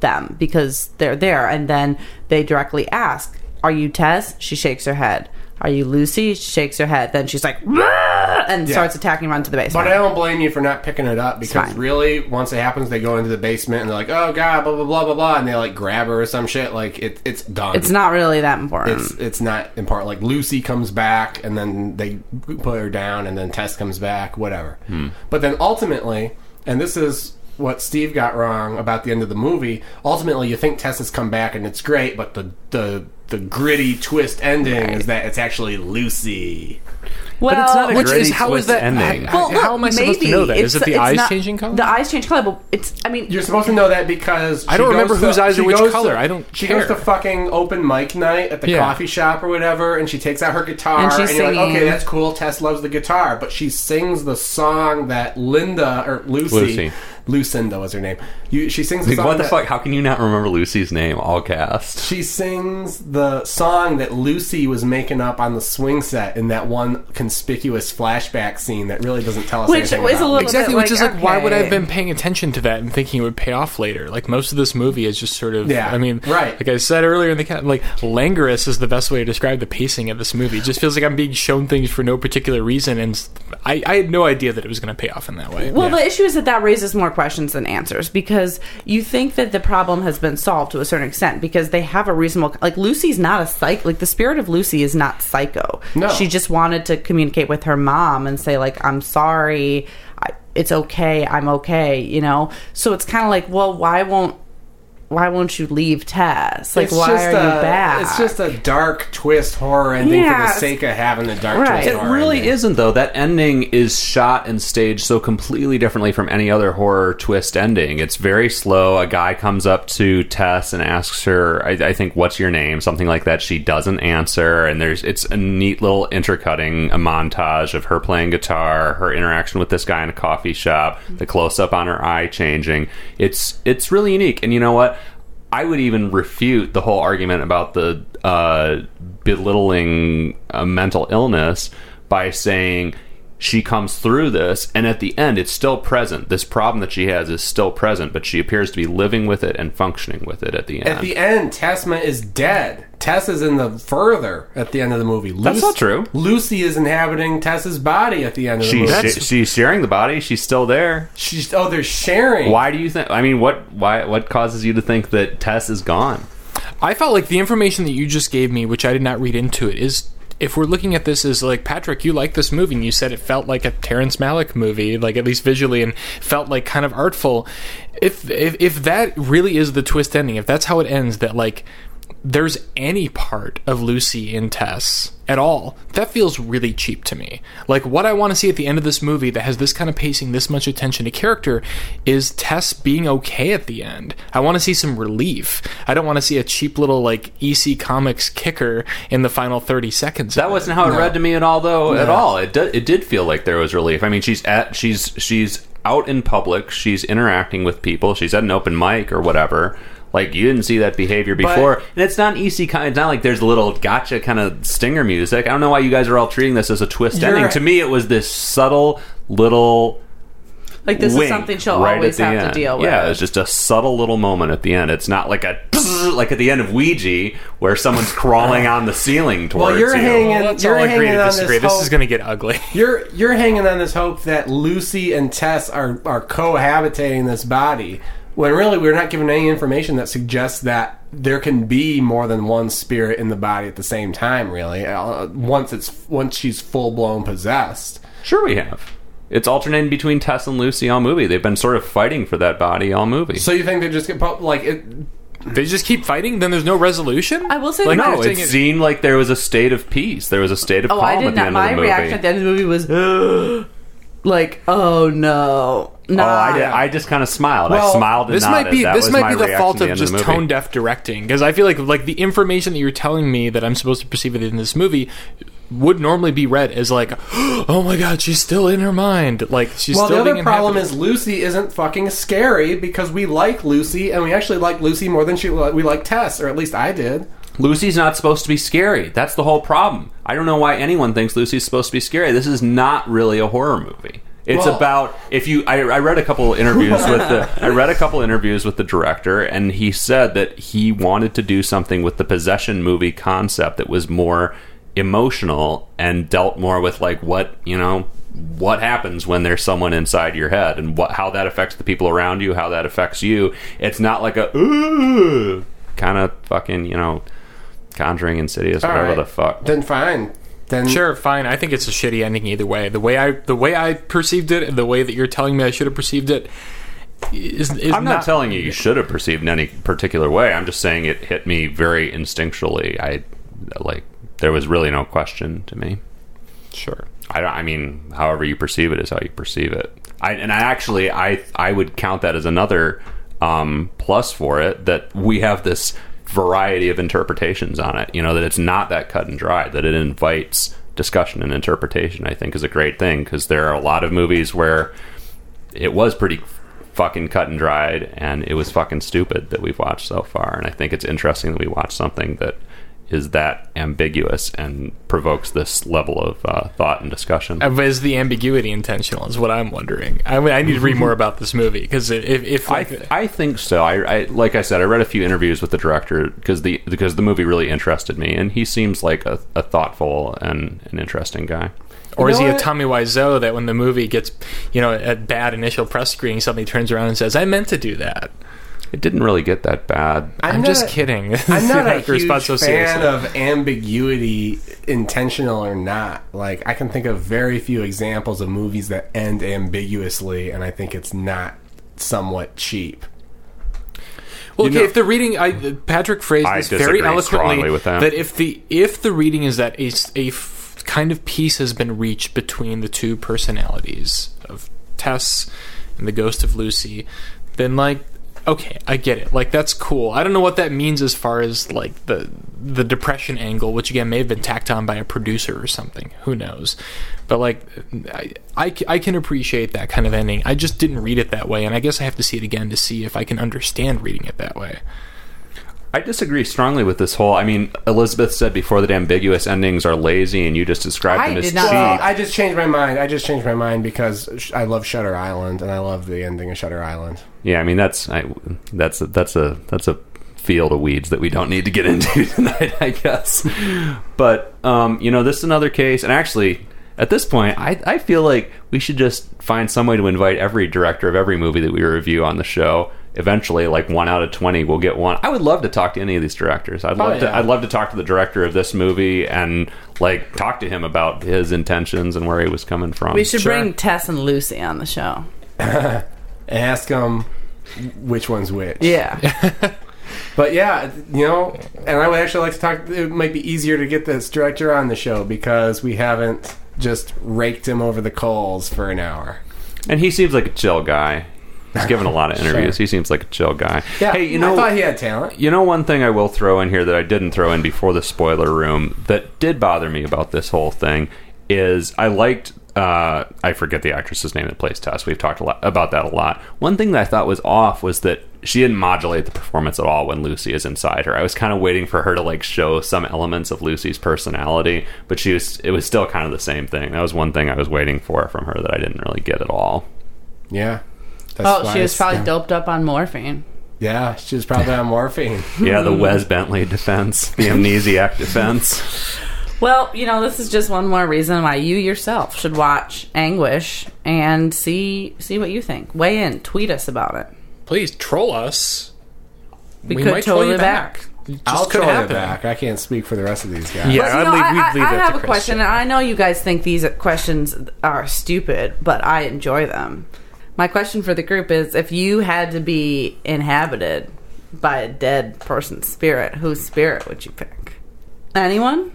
them because they're there, and then they directly ask, "Are you Tess?" She shakes her head. Are you Lucy? She shakes her head. Then she's like, "Rah!" and Yeah. starts attacking, run to the basement. But I don't blame you for not picking it up because really, once it happens, they go into the basement and they're like, "Oh God, blah blah blah blah blah," and they like grab her or some shit. Like it, it's done. it's not really that important. It's it's not important. Like Lucy comes back and then they put her down, and then Tess comes back, whatever. Hmm. But then ultimately, and this is what Steve got wrong about the end of the movie. Ultimately, you think Tess has come back and it's great, but the the the gritty twist ending is that it's actually Lucy. well, it's not a Which gritty is how is twist that ending. How, how am I supposed to know that? Is it the eyes not- changing color? The eyes change color, but it's. I mean, You're supposed to know that because I don't goes remember to- whose eyes are which color. to- I don't She care. goes to fucking open mic night at the Yeah. coffee shop or whatever, and she takes out her guitar, And and, she's you're like, okay, that's cool. Tess loves the guitar, but she sings the song that Linda or Lucy, Lucy. Lucinda was her name. You, she sings the Like, song. what the that- fuck? How can you not remember Lucy's name? All cast. She sings the song that Lucy was making up on the swing set in that one conspicuous flashback scene that really doesn't tell us Which anything is a about little. Exactly, bit which is like, like, why would I have been paying attention to that and thinking it would pay off later? Like most of this movie is just sort of, Yeah, I mean, right. Like I said earlier in the like languorous is the best way to describe the pacing of this movie. It just feels like I'm being shown things for no particular reason, and s- I, I had no idea that it was going to pay off in that way. Well, the issue is that that raises more questions than answers because you think that the problem has been solved to a certain extent because they have a reasonable like Lucy's not a psych like the spirit of Lucy is not psycho. No. she just wanted to communicate with her mom and say like I'm sorry, I, it's okay, I'm okay, you know. So it's kind of like, well, why won't why won't you leave Tess? Like, It's why just are a, you back? It's just a dark twist horror ending Yeah, for the sake of having a dark Right. twist It horror really ending. isn't though. That ending is shot and staged so completely differently from any other horror twist ending. It's very slow. A guy comes up to Tess and asks her, I, I think, "What's your name?" Something like that. She doesn't answer, and there's it's a neat little intercutting, a montage of her playing guitar, her interaction with this guy in a coffee shop, the close up on her eye changing. It's it's really unique, and you know what? I would even refute the whole argument about the uh, belittling uh, mental illness by saying she comes through this, and at the end, it's still present. This problem that she has is still present, but she appears to be living with it and functioning with it at the end. At the end, Tessma is dead. Tess is in the further at the end of the movie. That's not true. Lucy is inhabiting Tess's body at the end of the she's, movie. she- she's sharing the body. She's still there. She's oh, they're sharing. Why do you think? I mean, what? Why? What causes you to think that Tess is gone? I felt like the information that you just gave me, which I did not read into it, is if we're looking at this as like Patrick, you like this movie, and you said it felt like a Terrence Malick movie, like at least visually, and felt like kind of artful. If if if that really is the twist ending, if that's how it ends, that like there's any part of Lucy in Tess at all, that feels really cheap to me. Like, what I want to see at the end of this movie that has this kind of pacing, this much attention to character, is Tess being okay at the end. I want to see some relief. I don't want to see a cheap little, like, EC Comics kicker in the final 30 seconds. That wasn't how it read to me at all, though. At all, it did. It did feel like there was relief. I mean, she's at she's she's out in public. She's interacting with people. She's at an open mic or whatever. Like you didn't see that behavior before, and it's not an EC. Kind. It's not like there's a little gotcha kind of stinger music. I don't know why you guys are all treating this as a twist ending. To me, it was this subtle little Like this is something she'll right always at the have end. to deal with. Yeah, it's just a subtle little moment at the end. It's not like a like at the end of Ouija where someone's crawling on the ceiling towards Well, you're you. hanging. Well, let's you're all agree hanging to on disagree. this. This is going to get ugly. You're you're hanging on this hope that Lucy and Tess are are cohabitating this body, when really we're not given any information that suggests that there can be more than one spirit in the body at the same time. Really, uh, once it's once she's full blown possessed. Sure, we have. It's alternating between Tess and Lucy all movie. They've been sort of fighting for that body all movie. So you think they just get po- like it? They just keep fighting, then there's no resolution? I will say like, no, it seemed like there was a state of peace. There was a state of Oh, calm I at did the not. end My of the movie. reaction at the end of the movie was like, "Oh no!" Nah. Oh, I, did, I just kind of smiled. I smiled. And this might be That this might be the fault to the of just tone deaf directing because I feel like like the information that you're telling me that I'm supposed to perceive it in this movie would normally be read as like, oh my god, she's still in her mind, like she's Well, still the being other problem is Lucy isn't fucking scary because we like Lucy and we actually like Lucy more than she we like Tess, or at least I did. Lucy's not supposed to be scary. That's the whole problem. I don't know why anyone thinks Lucy's supposed to be scary. This is not really a horror movie. It's Well- about if you. I, I read a couple interviews with the. I read a couple interviews with the director, and he said that he wanted to do something with the possession movie concept that was more emotional and dealt more with like what you know what happens when there's someone inside your head and what how that affects the people around you, how that affects you. It's not like a ooh kind of fucking you know Conjuring, Insidious, All whatever right. the fuck. Then fine. Then Sure, fine. I think it's a shitty ending either way. The way I the way I perceived it, and the way that you're telling me I should have perceived it, is, is I'm not, telling you you should have perceived in any particular way. I'm just saying it hit me very instinctually. I like there was really no question to me. Sure. I don't. I mean, however you perceive it is how you perceive it. I and I actually I I would count that as another um, plus for it that we have this variety of interpretations on it. You know that it's not that cut and dry. That it invites discussion and interpretation. I think is a great thing because there are a lot of movies where it was pretty fucking cut and dried and it was fucking stupid that we've watched so far. And I think it's interesting that we watch something that is that ambiguous and provokes this level of uh, thought and discussion. Uh, Is the ambiguity intentional? Is what I'm wondering. I mean, I need to read more about this movie because if, if I, like, I think so. I, I like I said, I read a few interviews with the director because the because the movie really interested me, and he seems like a, a thoughtful and an interesting guy. or You is know he a what? Tommy Wiseau that when the movie gets you know a bad initial press screening, somebody turns around and says, "I meant to do that." It didn't really get that bad. I'm, not- just kidding. I'm not a Like, respond huge so fan seriously. of ambiguity, intentional or not. Like I can think of very few examples of movies that end ambiguously, and I think it's not somewhat cheap. Well, You okay, know- if the reading, I, Patrick phrased I this very eloquently strongly with that. if the if the reading is that a, s- a f- kind of peace has been reached between the two personalities of Tess and the ghost of Lucy, then like okay, I get it. Like that's cool. I don't know what that means as far as like the the depression angle, which again may have been tacked on by a producer or something. Who knows? But like, I I can appreciate that kind of ending. I just didn't read it that way, and I guess I have to see it again to see if I can understand reading it that way. I disagree strongly with this whole. I mean, Elizabeth said before that ambiguous endings are lazy, and you just described I them as did cheap. not- Well, I just changed my mind. I just changed my mind because I love Shutter Island, and I love the ending of Shutter Island. yeah, I mean that's I, that's a, that's a that's a field of weeds that we don't need to get into tonight, I guess. But um, you know, this is another case, and actually. At this point, I, I feel like we should just find some way to invite every director of every movie that we review on the show. Eventually, like one out of twenty, we'll get one. I would love to talk to any of these directors. I'd oh, love to. yeah. I'd love to talk to the director of this movie and like talk to him about his intentions and where he was coming from. We should Sure. bring Tess and Lucy on the show. Ask them which one's which. Yeah. But yeah, you know, and I would actually like to talk. It might be easier to get this director on the show because we haven't just raked him over the coals for an hour. And he seems like a chill guy. He's given a lot of interviews. Sure. He seems like a chill guy. Yeah, hey, you know, I thought he had talent. You know, one thing I will throw in here that I didn't throw in before the spoiler room that did bother me about this whole thing is I liked. Uh, I forget the actress's name that plays Tess. We've talked a lot about that a lot. One thing that I thought was off was that she didn't modulate the performance at all when Lucy is inside her. I was kind of waiting for her to like show some elements of Lucy's personality, but she was. It was still kind of the same thing. That was one thing I was waiting for from her that I didn't really get at all. Yeah. That's Oh, why she was probably yeah. doped up on morphine. Yeah, she was probably on morphine. Yeah, the Wes Bentley defense, the amnesiac defense. Well, you know, this is just one more reason why you yourself should watch Anguish and see see what you think. Weigh in, tweet us about it. Please troll us. We could troll troll you it back. Just I'll could troll it happen. back. I can't speak for the rest of these guys. Yeah, But, you I'd know, leave, I, we'd I- leave I have to a question, and I know you guys think these questions are stupid, but I enjoy them. My question for the group is: If you had to be inhabited by a dead person's spirit, whose spirit would you pick? Anyone?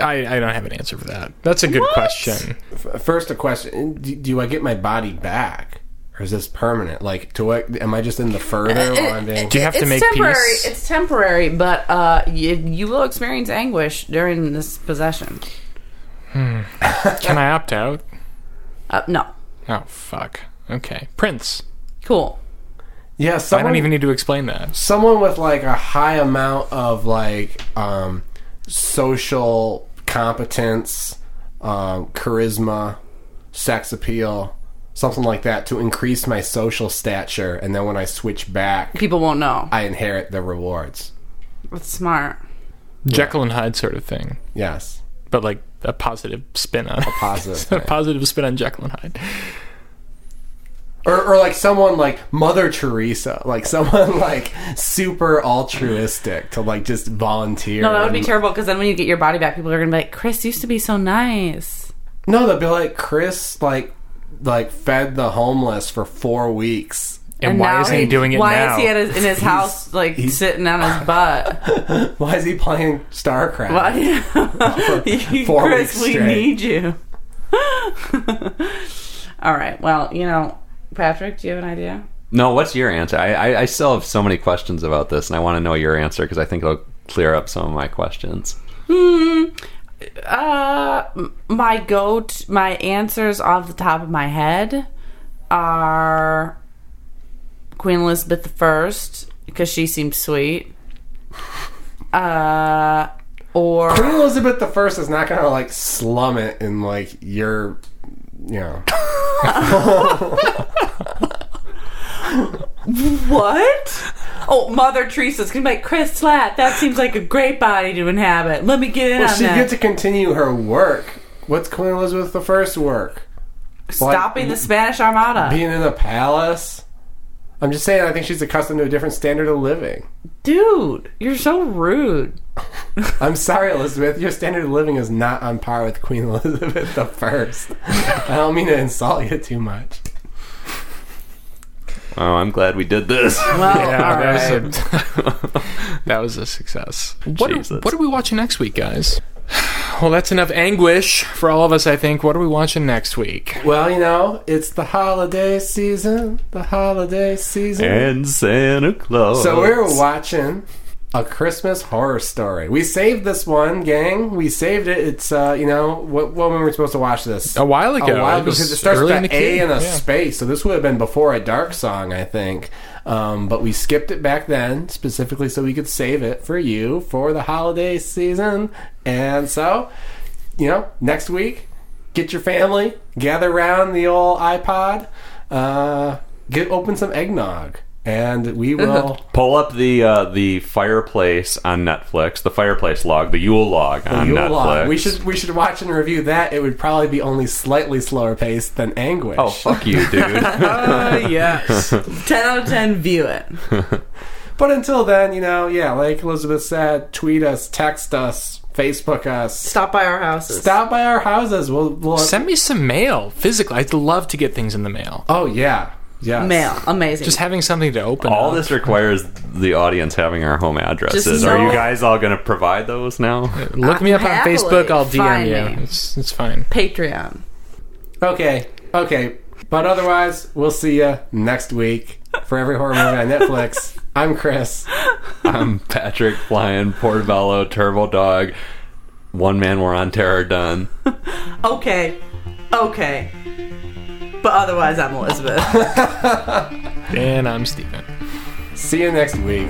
I, I don't have an answer for that. That's a good What? question. F- First, a question: do, do I get my body back, or is this permanent? Like, to what? Am I just in the further while I'm being? Do you have to it's make temporary. peace? It's temporary, but uh, you, you will experience anguish during this possession. Can I opt out? Uh, no, Oh fuck. Okay, Prince. cool. Yeah, I don't even need to explain that. someone with like a high amount of like um, social competence, um, charisma, sex appeal, something like that, to increase my social stature, and then when I switch back, People won't know. I inherit the rewards. That's smart. Jekyll and Hyde sort of thing, Yes, but like a positive spin on a positive. a positive spin on Jekyll and Hyde. Or, or like someone like Mother Teresa, like someone like super altruistic to like just volunteer. No, that would be and- terrible because then when you get your body back, people are gonna be like, "Chris used to be so nice." No, they'll be like Chris, like like fed the homeless for four weeks. And, why now isn't he, doing it why now? is he at his, in his house, like he's- sitting on his butt? Why is he playing StarCraft? Why? Four Chris, weeks we straight. need you. All right. Well, you know, Patrick, do you have an idea? No, what's your answer? I, I, I still have so many questions about this, and I want to know your answer because I think it'll clear up some of my questions. Uh, m- my go my answers off the top of my head are Queen Elizabeth I because she seems sweet. Uh, or Queen Elizabeth the First is not gonna like slum it in like your, know. what? Oh, Mother Teresa's gonna be like Chris Slat. That seems like a great body to inhabit. Let me get in Well, on she that. get to continue her work. What's Queen Elizabeth the First work? Stopping the Spanish Armada, Being in the palace. I'm just saying. I think she's accustomed to a different standard of living. dude. You're so rude. I'm sorry, Elizabeth. Your standard of living is not on par with Queen Elizabeth the First. I don't mean to insult you too much. Oh, I'm glad we did this. Well, Yeah, all that, was a, that was a success. What are, Jesus. what are we watching next week, guys? Well, that's enough anguish for all of us, I think. What are we watching next week? Well, you know, it's the holiday season. The holiday season. and Santa Claus. So we're watching a Christmas horror story. We saved this one, gang. We saved it. It's uh, you know, what when were we supposed to watch this? A while ago. A while ago because it starts with in an A queue. and a Yeah. space. So this would have been before a dark song, I think. Um, but we skipped it back then, specifically so we could save it for you for the holiday season. And so, you know, next week, get your family, gather around the old iPod, uh, get open some eggnog, and we will. Pull up the uh, the fireplace on Netflix, the fireplace log, the Yule log on Yule Netflix. log. We should we should watch and review that. It would probably be only slightly slower paced than Anguish. Oh fuck you, dude! Uh, yes. 10 out of 10, view it. But until then, you know, yeah, like Elizabeth said, tweet us, text us, Facebook us, Stop by our houses. stop by our houses. We'll, we'll Send me some mail physically. I'd love to get things in the mail. Oh yeah, Yes. mail. Amazing. Just having something to open. All up. this requires the audience having our home addresses. Just Are you know- guys all going to provide those now? Uh, look me up on Happily Facebook. I'll DM find you. me. It's it's fine. Patreon. Okay, okay. But otherwise, we'll see you next week for every horror movie on Netflix. I'm Chris. I'm Patrick flying Portobello Turbo Dog. One man we're on terror done. Okay. Okay. But otherwise, I'm Elizabeth. And I'm Stephen. See you next week.